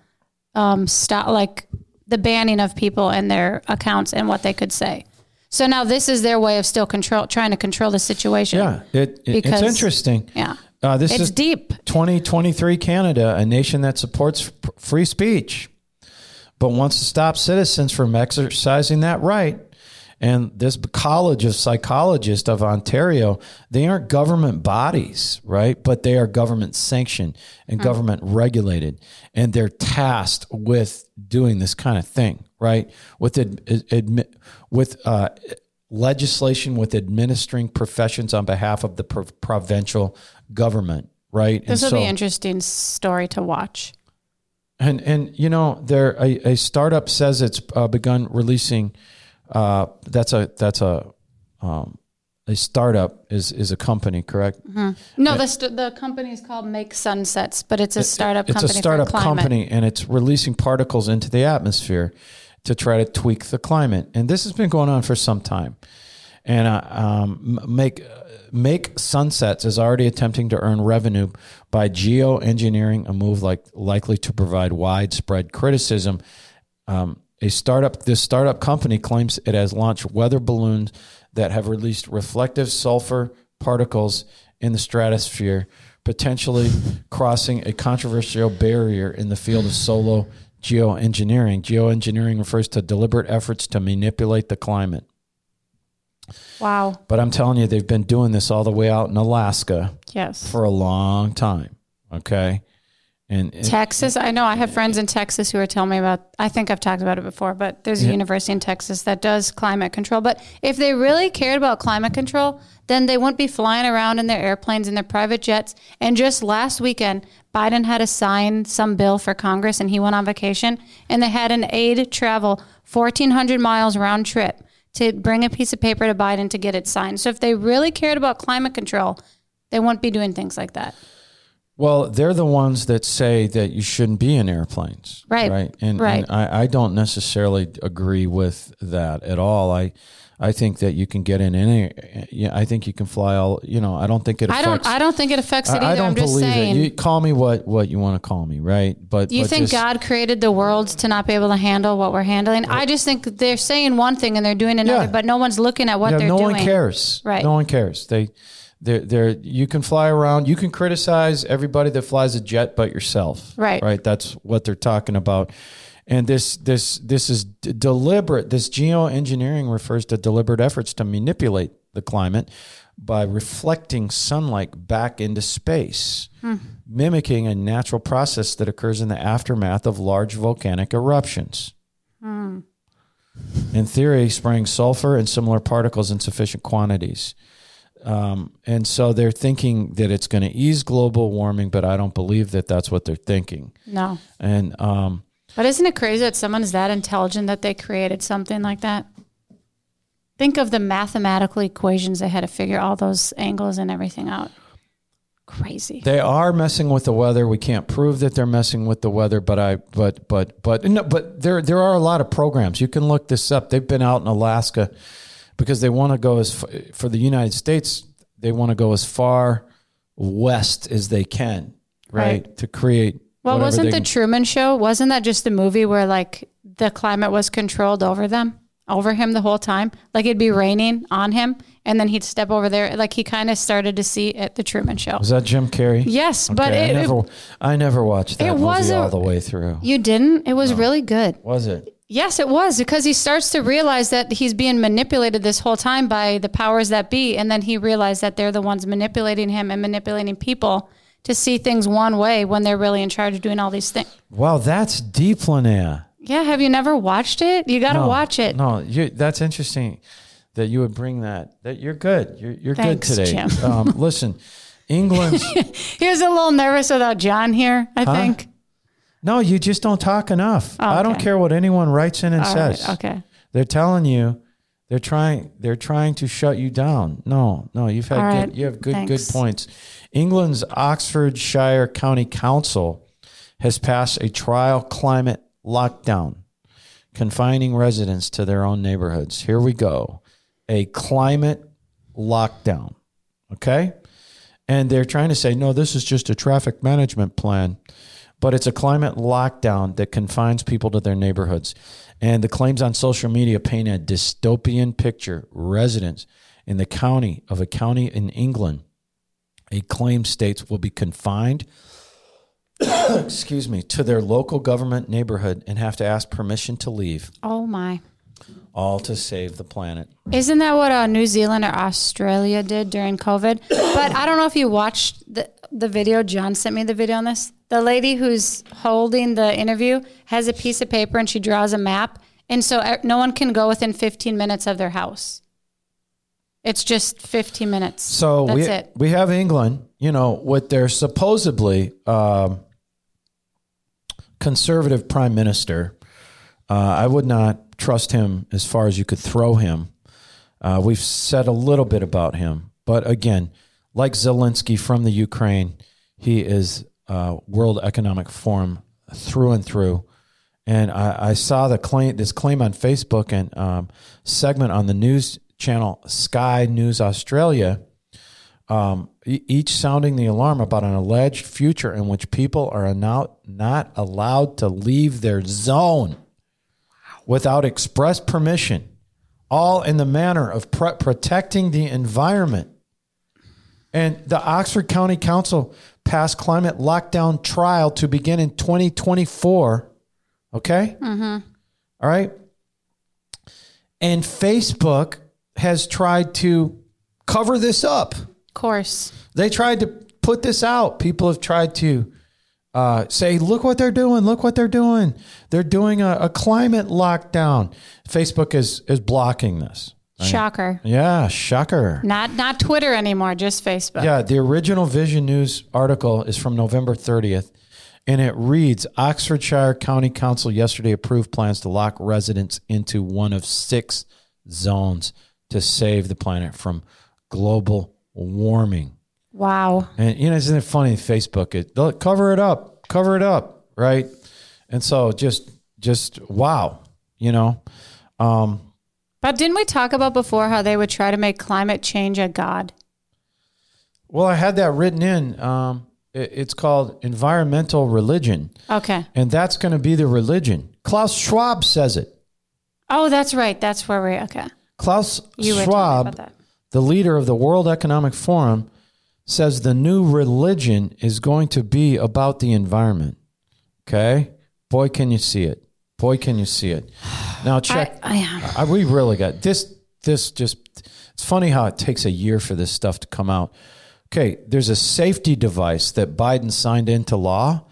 um stop like the banning of people and their accounts and what they could say. So now this is their way of still control trying to control the situation. Yeah, it, it it's interesting. Yeah. Uh, this It's is deep. 2023 Canada, a nation that supports free speech, but wants to stop citizens from exercising that right. And this College of Psychologists of Ontario, they aren't government bodies, right? But they are government sanctioned and government regulated. And they're tasked with doing this kind of thing, right? With, ad, admi- with uh, legislation, with administering professions on behalf of the pro- provincial government, right? This will so- be an interesting story to watch. And and you know, there a, a startup says it's uh, begun releasing. Uh, that's a that's a um, a startup is is a company, correct? No, the st- the company is called Make Sunsets, but it's a startup It's company a startup company, and it's releasing particles into the atmosphere to try to tweak the climate. And this has been going on for some time. And uh, um, make make sunsets is already attempting to earn revenue by geoengineering, a move like likely to provide widespread criticism. Um, a startup, this startup company claims it has launched weather balloons that have released reflective sulfur particles in the stratosphere, potentially crossing a controversial barrier in the field of solar geoengineering. Geoengineering refers to deliberate efforts to manipulate the climate. Wow. But I'm telling you, they've been doing this all the way out in Alaska Yes. for a long time. Okay. And it- Texas. I know I have friends in Texas who are telling me about. I think I've talked about it before, but there's a Yeah. university in Texas that does climate control. But if they really cared about climate control, then they wouldn't be flying around in their airplanes and their private jets. And just last weekend, Biden had to sign some bill for Congress, and he went on vacation, and they had an aide travel 1,400 miles round trip to bring a piece of paper to Biden to get it signed. So if they really cared about climate control, they wouldn't be doing things like that. Well, they're the ones that say that you shouldn't be in airplanes, Right. Right, and, Right. and I, I don't necessarily agree with that at all. I, I think that you can get in any. Yeah, I think you can fly all. You know, I don't think it Affects, I don't. I don't think it affects it either. I, I don't am just believe saying. it. You call me what what you want to call me, right? But you but think just- God created the world to not be able to handle what we're handling? I just think they're saying one thing and they're doing another, Yeah. but no one's looking at what Yeah, they're no doing. one cares. Right. No one cares. They, they're, they're, you can fly around. You can criticize everybody that flies a jet, but yourself. Right. Right. That's what they're talking about. And this, this, this is d- deliberate. This geoengineering refers to deliberate efforts to manipulate the climate by reflecting sunlight back into space, mimicking a natural process that occurs in the aftermath of large volcanic eruptions. In theory, spraying sulfur and similar particles in sufficient quantities um, and so they're thinking that it's going to ease global warming, but I don't believe that that's what they're thinking. No. And um, But isn't it crazy that someone's that intelligent that they created something like that? Think of the mathematical equations they had to figure all those angles and everything out. Crazy. They are messing with the weather. We can't prove that they're messing with the weather, but I but but but no, but there there are a lot of programs. You can look this up. They've been out in Alaska because they want to go as for the United States. They want to go as far west as they can, right? Right. To create. Well, wasn't the Truman Show? Wasn't that just a movie where like the climate was controlled over them, over him the whole time? Like it'd be raining on him, and then he'd step over there. Like he kind of started to see at the Truman Show. was that Jim Carrey? Yes, but Okay, it, I never I never watched that it movie wasn't- all the way through. you didn't. It was really good. Was it? Yes, it was because he starts to realize that he's being manipulated this whole time by the powers that be, and then he realized that they're the ones manipulating him and manipulating people to see things one way when they're really in charge of doing all these things. Wow, that's deep, Lonaiah. Yeah, have you never watched it? You got to No, watch it. No, you, that's interesting that you would bring that. That you're good. You're you're Thanks, good today. Jim. Um, listen, England. He was a little nervous without John here, I think. no, you just don't talk enough. I don't care what anyone writes in and All right, says. okay. They're telling you they're trying they're trying to shut you down. No, no, you've had All good you have good thanks. good points. England's Oxfordshire County Council has passed a trial climate lockdown confining residents to their own neighborhoods. Here we go. A climate lockdown. Okay? And they're trying to say, no, this is just a traffic management plan, but it's a climate lockdown that confines people to their neighborhoods. And the claims on social media paint a dystopian picture. Residents in the county of a county in England, a claim states will be confined, excuse me, to their local government neighborhood and have to ask permission to leave, Oh, my. all to save the planet. Isn't that what uh, New Zealand or Australia did during COVID? But I don't know if you watched the, the video. John sent me the video on this. The lady who's holding the interview has a piece of paper and she draws a map. And so uh, no one can go within 15 minutes of their house. It's just 15 minutes. So That's we it. we have England, you know, with their supposedly um, conservative prime minister. Uh, I would not trust him as far as you could throw him. Uh, we've said a little bit about him, but again, like Zelensky from the Ukraine, he is uh, World Economic Forum through and through. And I, I saw the claim, this claim on Facebook and um, segment on the news channel Sky News Australia, um, e- each sounding the alarm about an alleged future in which people are now not allowed to leave their zone without express permission, all in the manner of pre- protecting the environment. And the Oxford County Council passed climate lockdown trial to begin in 2024. Okay? All right. And Facebook has tried to cover this up. Of course. They tried to put this out. People have tried to uh, say, look what they're doing. Look what they're doing. They're doing a, a climate lockdown. Facebook is, is blocking this. Shocker. Yeah, shocker. Not not Twitter anymore, just Facebook. Yeah, the original Vision News article is from November 30th, and it reads Oxfordshire County Council yesterday approved plans to lock residents into one of six zones to save the planet from global warming. Wow. And, you know, isn't it funny? Facebook, it, they'll cover it up, cover it up, right? And so just, just wow, you know. Um, But didn't we talk about before how they would try to make climate change a god? well, I had that written in. Um, it, it's called environmental religion. Okay. and that's going to be the religion. Klaus Schwab says it. Oh, that's right. That's where we okay. Klaus You Schwab, the leader of the World Economic Forum, says the new religion is going to be about the environment. Okay? Boy, can you see it. Boy, can you see it. Now, check. I, I, I, we really got this. This just, it's funny how it takes a year for this stuff to come out. Okay, there's a safety device that Biden signed into law.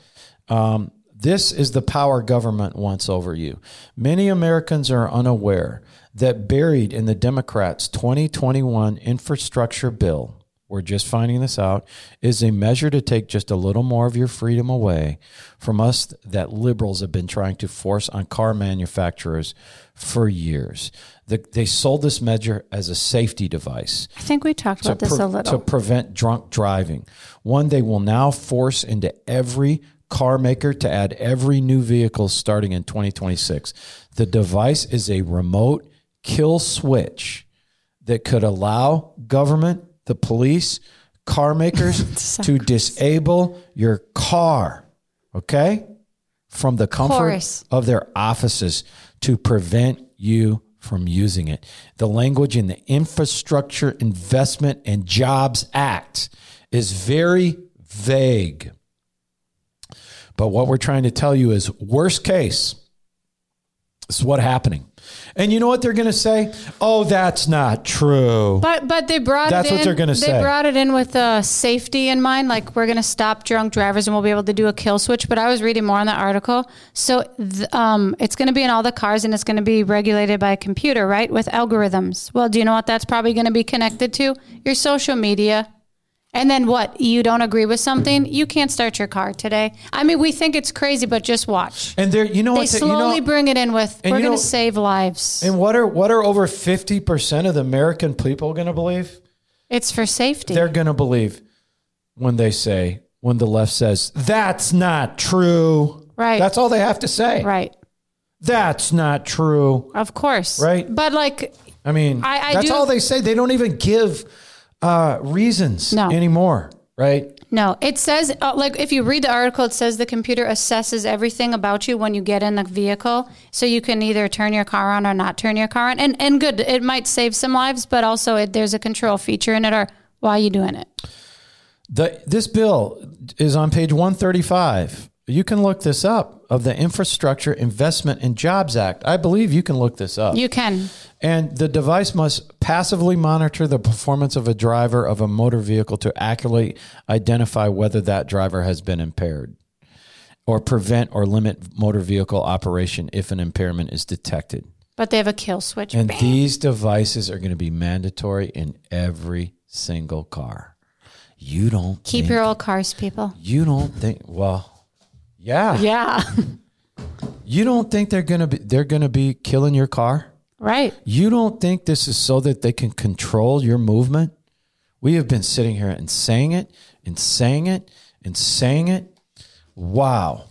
Um, this is the power government wants over you. Many Americans are unaware that buried in the Democrats' 2021 infrastructure bill, we're just finding this out, is a measure to take just a little more of your freedom away from us that liberals have been trying to force on car manufacturers for years. The, they sold this measure as a safety device I think we talked about this pre- a little. to prevent drunk driving. One they will now force into every car maker to add every new vehicle starting in 2026. The device is a remote kill switch that could allow government, the police, car makers to disable your car, okay? From the comfort of their offices to prevent you from using it. The language in the Infrastructure Investment and Jobs Act is very vague. But what we're trying to tell you is worst case, this is what happening. And you know what they're going to say? Oh, that's not true. But but they brought That's it in, what they're gonna say. They brought it in with uh, safety in mind, like we're going to stop drunk drivers and we'll be able to do a kill switch. But I was reading more on the article, so th- um, it's going to be in all the cars and it's going to be regulated by a computer, right, with algorithms. Well, do you know what that's probably going to be connected to? Your social media. And then what? You don't agree with something? You can't start your car today. I mean, we think it's crazy, but just watch. and they're, you know They slowly you know, bring it in with we're going to save lives. and what are what are over 50% of the American people going to believe? It's for safety. They're going to believe when they say when the left says that's not true. Right. That's all they have to say. right. That's not true. Of course. Right. But like I mean, I- I that's do- all they say. They don't even give uh, reasons No. anymore, right? No, it says uh, like if you read the article, it says the computer assesses everything about you when you get in the vehicle, so you can either turn your car on or not turn your car on. And and good, it might save some lives, but also it, there's a control feature in it. Or why are you doing it? The, this bill is on page 135. You can look this up of the Infrastructure Investment and Jobs Act. I believe you can look this up. You can. And the device must passively monitor the performance of a driver of a motor vehicle to accurately identify whether that driver has been impaired or prevent or limit motor vehicle operation if an impairment is detected. But they have a kill switch. And Bam. these devices are going to be mandatory in every single car. You don't Keep think, your old cars, people. you don't think well yeah. Yeah. You don't think they're going to be they're to be killing your car? right. You don't think this is so that they can control your movement? We have been sitting here and saying it and saying it and saying it. Wow.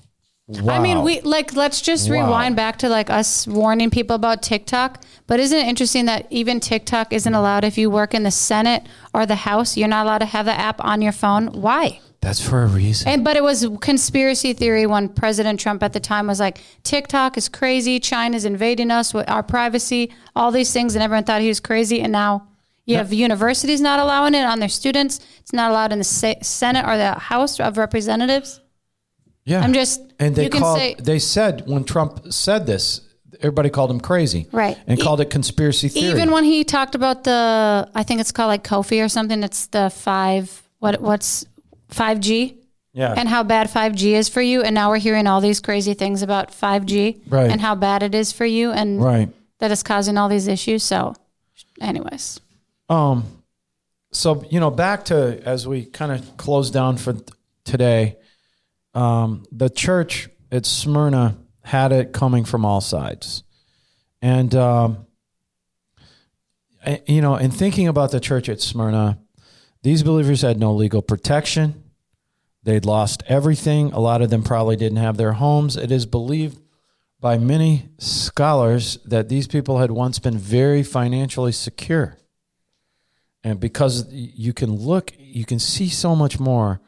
Wow. I mean, we like let's just Wow. rewind back to like us warning people about TikTok. But isn't it interesting that even TikTok isn't allowed if you work in the Senate or the House? You're not allowed to have the app on your phone. Why? That's for a reason. And but it was conspiracy theory when President Trump at the time was like, TikTok is crazy, China's invading us with our privacy, all these things, and everyone thought he was crazy. And now you have universities not allowing it on their students. It's not allowed in the Se- Senate or the House of Representatives. yeah. I'm just and they you can called say they said when Trump said this, everybody called him crazy. Right. And E- called it conspiracy theory. even when he talked about the I think it's called like Kofi or something. It's the five what what's five G. yeah. and how bad 5G is for you. And now we're hearing all these crazy things about 5G Right. and how bad it is for you and right. that it's causing all these issues. So, anyways, Um, so you know, back to as we kind of close down for th- today, um, the church at Smyrna had it coming from all sides, and um, I- you know, in thinking about the church at Smyrna, these believers had no legal protection. They'd lost everything. A lot of them probably didn't have their homes. It is believed by many scholars that these people had once been very financially secure and because you can look you can see so much more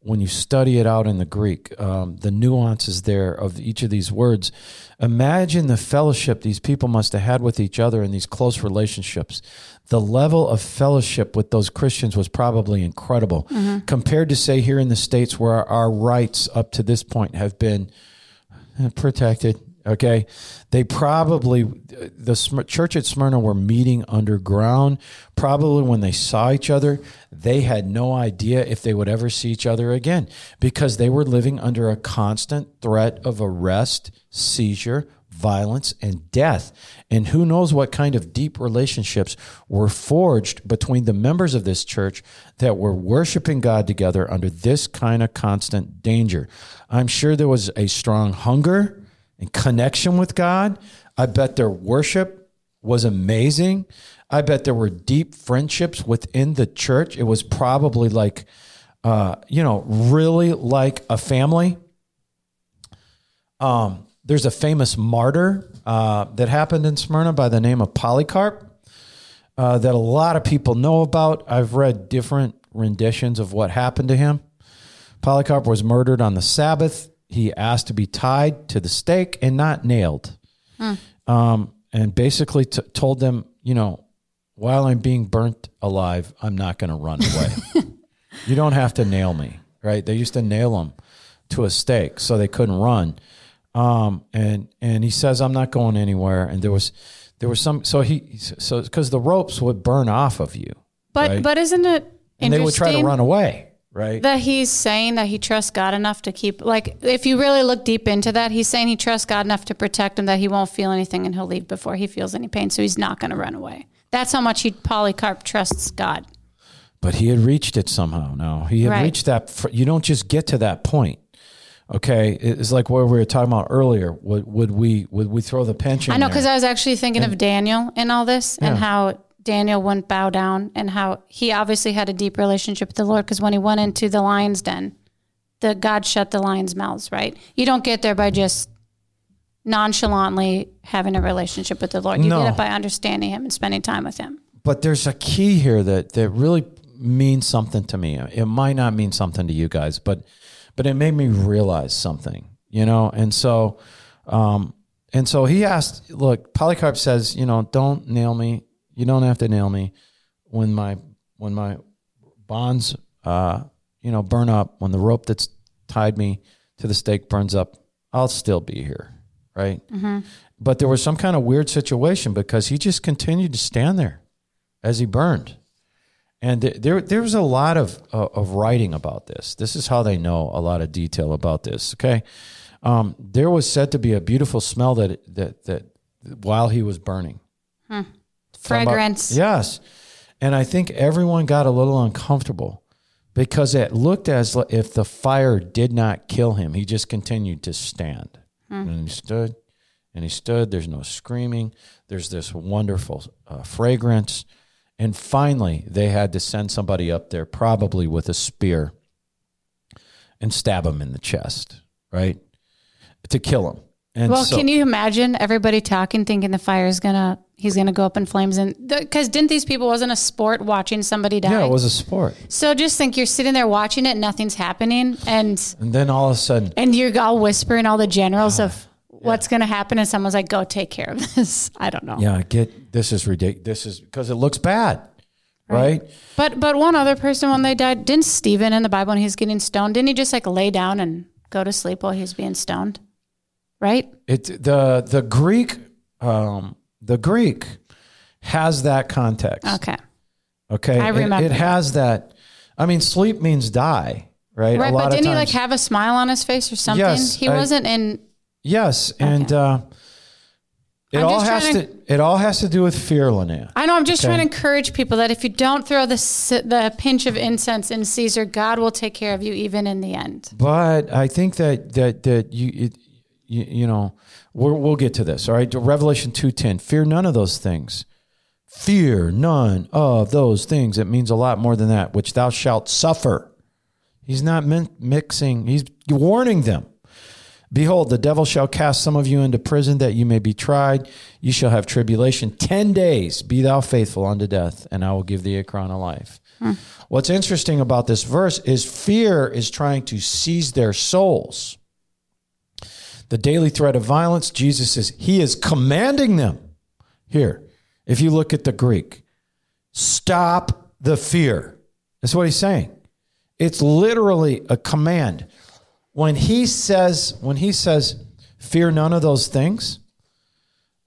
when you study it out in the greek um, the nuances there of each of these words imagine the fellowship these people must have had with each other in these close relationships the level of fellowship with those christians was probably incredible compared to say here in the states where our, our rights up to this point have been uh, protected. Okay, they probably the church at Smyrna were meeting underground. Probably when they saw each other, they had no idea if they would ever see each other again because they were living under a constant threat of arrest, seizure, violence, and death. And who knows what kind of deep relationships were forged between the members of this church that were worshiping God together under this kind of constant danger. I'm sure there was a strong hunger and connection with God. I bet their worship was amazing. I bet there were deep friendships within the church. It was probably like, uh, you know, really like a family. Um, there's a famous martyr uh, that happened in Smyrna by the name of Polycarp uh, that a lot of people know about. I've read different renditions of what happened to him. Polycarp was murdered on the Sabbath. He asked to be tied to the stake and not nailed. Um, and basically t- told them, you know, while I'm being burnt alive, I'm not going to run away. you don't have to nail me, right? They used to nail him to a stake so they couldn't run. Um, and and he says, I'm not going anywhere. And there was there was some so he so because the ropes would burn off of you, But Right. but isn't it and they would try to run away, right? that he's saying that he trusts God enough to keep like if you really look deep into that, he's saying he trusts God enough to protect him that he won't feel anything and he'll leave before he feels any pain. So he's not going to run away. That's how much he Polycarp trusts God. but he had reached it somehow. Now he had Right. reached that. You don't just get to that point. Okay, it's like what we were talking about earlier. Would, would we would we throw the pension? I know because I was actually thinking of Daniel in all this and how Daniel wouldn't bow down and how he obviously had a deep relationship with the Lord because when he went into the lion's den, the God shut the lions' mouths. Right? You don't get there by just nonchalantly having a relationship with the Lord. You No. get it by understanding Him and spending time with Him. but there's a key here that that really means something to me. It might not mean something to you guys, but but it made me realize something, you know. And so, um, and so he asked. Look, Polycarp says, you know, don't nail me. You don't have to nail me when my when my bonds, uh, you know, burn up. When the rope that's tied me to the stake burns up, I'll still be here, right? But there was some kind of weird situation because he just continued to stand there as he burned. And there, there was a lot of uh, of writing about this. This is how they know a lot of detail about this. Okay, um, there was said to be a beautiful smell that that that while he was burning, about- Fragrance. yes, and I think everyone got a little uncomfortable because it looked as if the fire did not kill him. He just continued to stand, and he stood, and he stood. There's no screaming. There's this wonderful uh, fragrance, and finally they had to send somebody up there, probably with a spear, and stab him in the chest, right, to kill him. And Well, so- can you imagine everybody talking, thinking the fire is gonna, he's gonna go up in flames, and because didn't these people wasn't a sport watching somebody die? Yeah, it was a sport. So just think you're sitting there watching it, nothing's happening, and And then all of a sudden, and you're all whispering all the generals Ah, of what's going to happen, and someone's like, "Go take care of this." I don't know. Yeah, get this is ridiculous. This is because it looks bad, right? But but one other person when they died, didn't Stephen in the Bible when he's getting stoned, didn't he just like lay down and go to sleep while he's being stoned? Right? It the the Greek um, the Greek has that context. Okay. Okay, I remember it, has that. I mean, sleep means die, right? Right, a lot but didn't he times. like have a smile on his face or something? Yes, he I- wasn't in. Yes, and uh, it I'm all has trying to, It all has to do with fear, Lonaiah. I know. I'm just Okay. trying to encourage people that if you don't throw the the pinch of incense in Caesar, God will take care of you even in the end. But I think that that that you it, you, you know we're, we'll get to this. All right, Revelation two ten. Fear none of those things. Fear none of those things. It means a lot more than that. Which thou shalt suffer. He's not min- mixing. He's warning them. Behold, the devil shall cast some of you into prison that you may be tried. You shall have tribulation 10 days. Be thou faithful unto death, and I will give thee a crown of life. Hmm. What's interesting about this verse is fear is trying to seize their souls. The daily threat of violence, Jesus is, he is commanding them. Here, if you look at the Greek, stop the fear. That's what he's saying. It's literally a command. When he says, when he says, fear none of those things,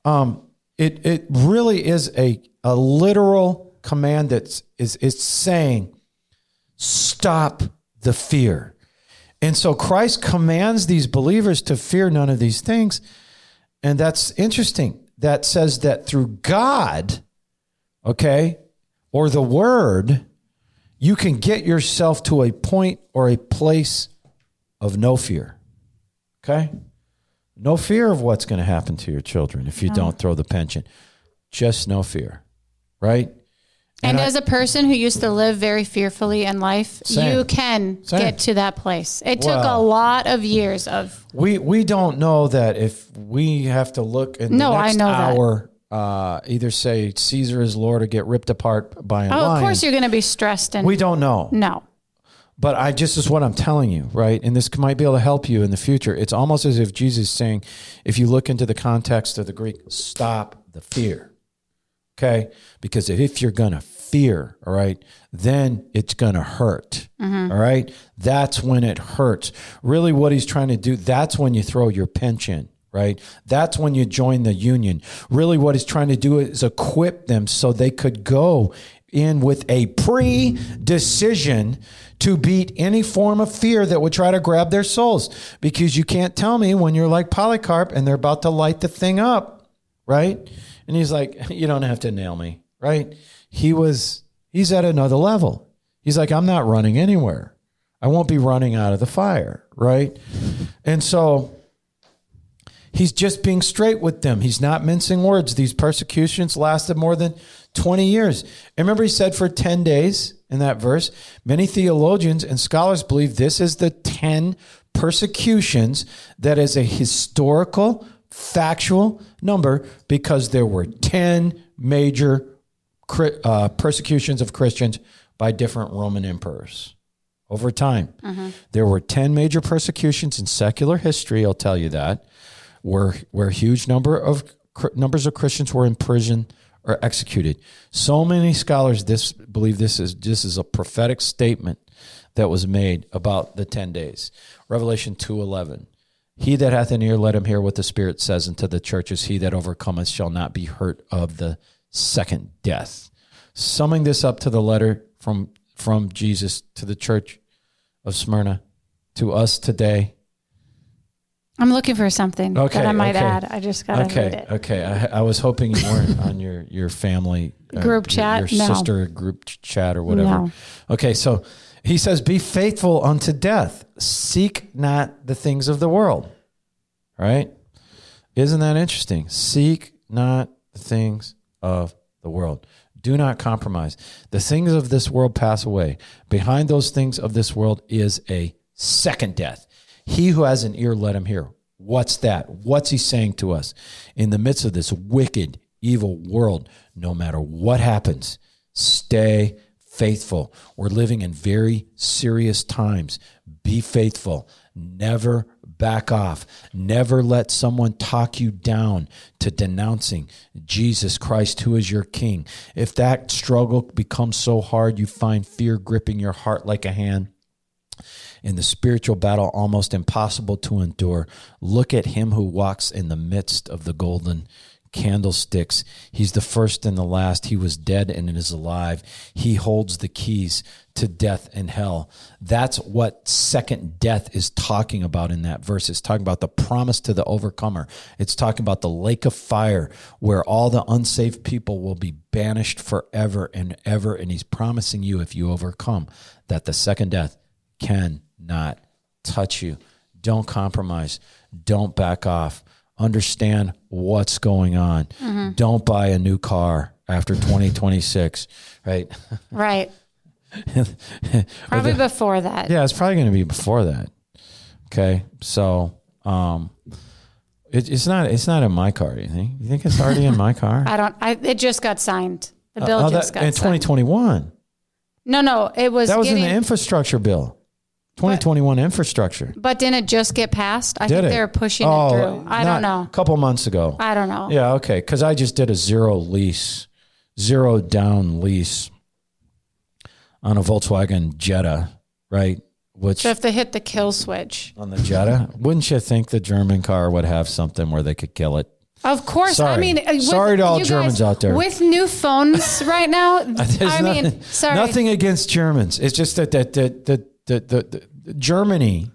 um, it it really is a a literal command that's is is saying, stop the fear. And so Christ commands these believers to fear none of these things. And that's interesting. That says that through God, okay, or the word, you can get yourself to a point or a place of no fear. Okay? No fear of what's going to happen to your children if you don't throw the pension. Just no fear, right? And, And I- as a person who used to live very fearfully in life, Same. you can Same. get to that place. It took a lot of years of We we don't know that if we have to look in No, the I next know that. hour, uh, either say Caesar is Lord or get ripped apart by a Oh, lion. of course you're going to be stressed and we don't know. no. But I just is what I'm telling you, right? And this might be able to help you in the future. It's almost as if Jesus is saying, if you look into the context of the Greek, stop the fear. Okay? Because if you're going to fear, all right, then it's going to hurt. Mm-hmm. all right? That's when it hurts. Really, what he's trying to do, that's when you throw your pension. Right? That's when you join the union. Really, what he's trying to do is equip them so they could go in with a pre decision to beat any form of fear that would try to grab their souls. Because you can't tell me when you're like Polycarp and they're about to light the thing up, right? And he's like, You don't have to nail me, right? He was, he's at another level. He's like, I'm not running anywhere. I won't be running out of the fire, right? And so he's just being straight with them. He's not mincing words. These persecutions lasted more than 20 years. And remember, he said for 10 days in that verse. Many theologians and scholars believe this is the 10 persecutions that is a historical, factual number because there were 10 major uh, persecutions of Christians by different Roman emperors over time. There were 10 major persecutions in secular history, I'll tell you that, where, where huge number of numbers of Christians were imprisoned or executed. So many scholars this believe this is this is a prophetic statement that was made about the 10 days. Revelation 2:11. He that hath an ear let him hear what the spirit says unto the churches he that overcometh shall not be hurt of the second death. Summing this up to the letter from from Jesus to the church of Smyrna to us today. I'm looking for something Okay, that I might okay. add. I just got to read Okay, it. okay. I, I was hoping you weren't on your your family uh, Group your- chat? your No. sister group chat or whatever. No. Okay, so he says, "Be faithful unto death. Seek not the things of the world." Right? Isn't that interesting? Seek not the things of the world. Do not compromise. The things of this world pass away. Behind those things of this world is a second death. He who has an ear, let him hear. What's that? What's he saying to us? In the midst of this wicked, evil world, no matter what happens, stay faithful. We're living in very serious times. Be faithful. Never back off. Never let someone talk you down to denouncing Jesus Christ, who is your King. If that struggle becomes so hard, you find fear gripping your heart like a hand in the spiritual battle almost impossible to endure. Look at him who walks in the midst of the golden candlesticks. He's the first and the last. He was dead and is alive. He holds the keys to death and hell. That's what second death is talking about in that verse. It's talking about the promise to the overcomer. It's talking about the lake of fire where all the unsaved people will be banished forever and ever. And he's promising you, if you overcome, that the second death cannot touch you. Don't compromise. Don't back off. Understand what's going on. Don't buy a new car after 2026, right? Right. Probably before that. Yeah, it's probably going to be before that. Okay, so um, it, it's not it's not in my car. Do you think? You think it's already in my car? I don't. I, it just got signed. The bill Oh, just that, got in 2021. No, no, it was. That was getting, in the infrastructure bill. 2021 infrastructure. But didn't it just get passed? I Did think it? they were pushing Oh, it through. I don't know. A couple months ago. I don't know. Yeah, okay. Because I just did a zero lease, zero down lease on a Volkswagen Jetta, right? Which So if they hit the kill switch, on the Jetta, wouldn't you think the German car would have something where they could kill it? of course. Sorry. I mean, uh, with- Sorry to all Germans out there. With new phones right now, I nothing, mean, sorry. nothing against Germans. It's just that that that that the, the, the Germany,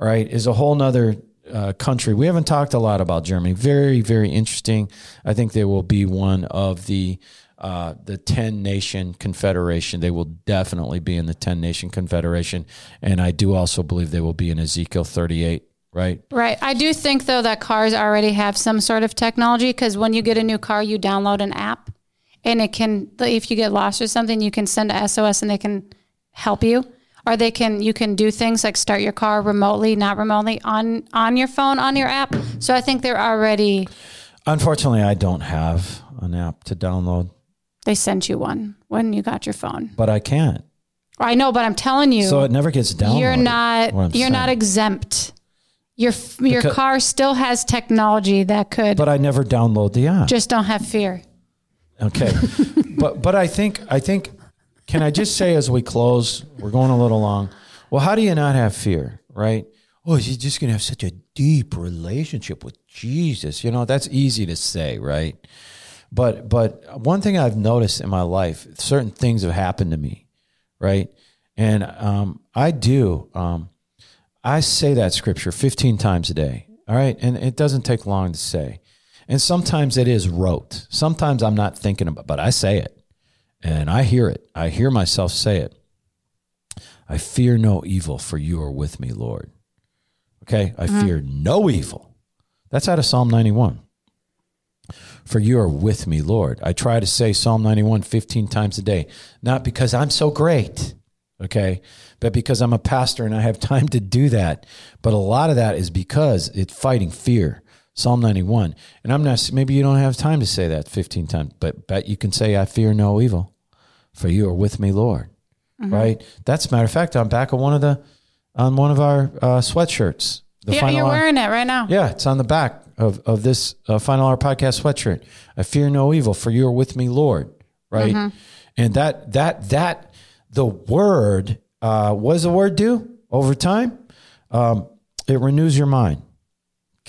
right, is a whole nother uh, country. We haven't talked a lot about Germany. Very, very interesting. I think they will be one of the uh, the ten nation confederation. They will definitely be in the ten nation confederation, and I do also believe they will be in Ezekiel thirty eight. Right. Right. I do think though that cars already have some sort of technology because when you get a new car, you download an app, and it can if you get lost or something, you can send a SOS and they can help you or they can you can do things like start your car remotely not remotely on on your phone on your app so i think they're already Unfortunately, I don't have an app to download, they sent you one when you got your phone but I can't. i know but i'm telling you So it never gets downloaded. you're not you're not exempt your your Because- car still has technology that could But I never download the app. just don't have fear Okay, but but I think I think can I just say as we close, we're going a little long. Well, how do you not have fear, right? Oh, you're just gonna have such a deep relationship with Jesus. You know, that's easy to say, right? But but one thing I've noticed in my life, certain things have happened to me, right? And um, I do. Um, I say that scripture 15 times a day. All right. And it doesn't take long to say. And sometimes it is rote. Sometimes I'm not thinking about but I say it. And I hear it. I hear myself say it. I fear no evil, for you are with me, Lord. Okay? I mm. fear no evil. That's out of Psalm 91. For you are with me, Lord. I try to say Psalm 91 15 times a day, not because I'm so great, okay, but because I'm a pastor and I have time to do that. But a lot of that is because it's fighting fear. Psalm 91. And I'm not, maybe you don't have time to say that 15 times, but, but you can say, I fear no evil, for you are with me, Lord. Mm-hmm. Right? That's a matter of fact, I'm back on one of the, on one of our uh, sweatshirts. The yeah you're hour- wearing it right now yeah, it's on the back of, of this uh, Final Hour podcast sweatshirt. I fear no evil, for you are with me, Lord. Right, Mm-hmm. and that that that the word. Uh, what does the word do over time? Um, it renews your mind.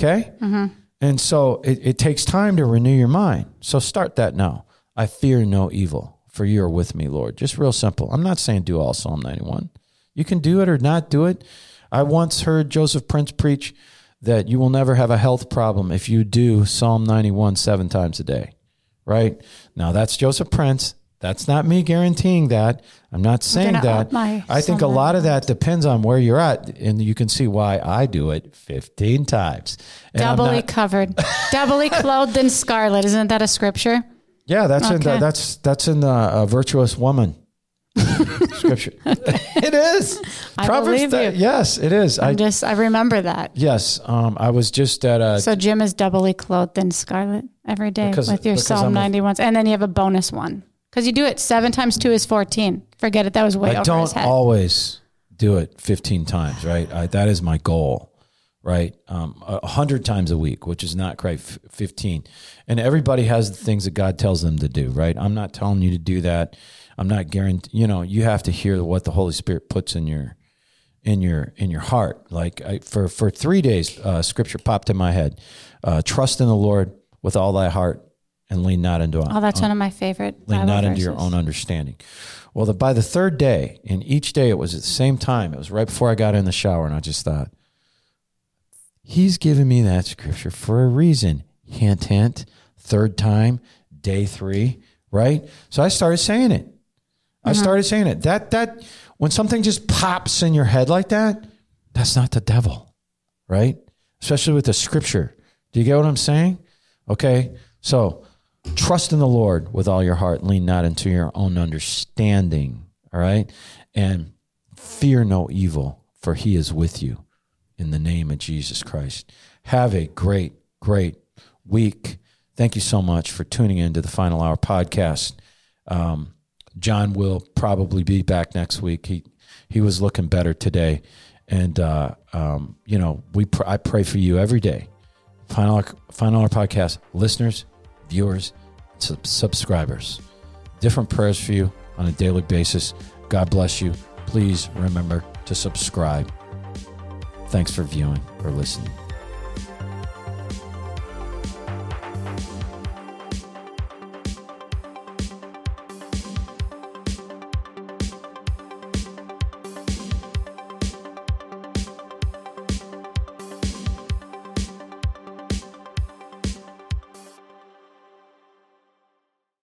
Okay, Mm-hmm. and so it, it takes time to renew your mind. So start that now. I fear no evil, for you are with me, Lord. Just real simple. I'm not saying do all Psalm 91. You can do it or not do it. I once heard Joseph Prince preach that you will never have a health problem if you do Psalm 91 seven times a day, right? Now, that's Joseph Prince. That's not me guaranteeing that. I'm not saying that. I think a lot of that depends on where you're at, and you can see why I do it 15 times. And doubly not- covered doubly clothed in scarlet isn't that a scripture yeah, that's in the, that's that's in the uh, virtuous woman scripture. it is. I Proverbs. believe that- you. yes, it is. I just i remember that yes. Um, I was just at a So Jim is doubly clothed in scarlet every day Because- with your Psalm I'm 91. And then you have a bonus one because you do it seven times two is 14. Forget it. That was way I over his don't head. always do it 15 times, right? I, that is my goal, right? Um, a hundred times a week, which is not quite 15. And everybody has the things that God tells them to do, right? I'm not telling you to do that. I'm not guaranteeing, you know, you have to hear what the Holy Spirit puts in your, in your, in your heart. Like I, for, for three days, uh, scripture popped in my head, uh, trust in the Lord with all thy heart and lean not into Oh, that's one of my favorite. lean Bible not into your own understanding. Well, the, by the third day, and each day it was at the same time. It was right before I got in the shower, and I just thought, He's giving me that scripture for a reason. Hint, hint. Third time, day three, right? So I started saying it. I mm-hmm. started saying it. That that when something just pops in your head like that, that's not the devil, right? Especially with the scripture. Do you get what I'm saying? Okay. So trust in the Lord with all your heart, lean not into your own understanding. All right. And fear no evil, for he is with you in the name of Jesus Christ. Have a great, great week. Thank you so much for tuning in to the Final Hour podcast. Um, John will probably be back next week. He he was looking better today, and uh, um, you know we pr- I pray for you every day. Final Final Hour podcast listeners, viewers, sub- subscribers. Different prayers for you on a daily basis. God bless you. Please remember to subscribe. Thanks for viewing or listening.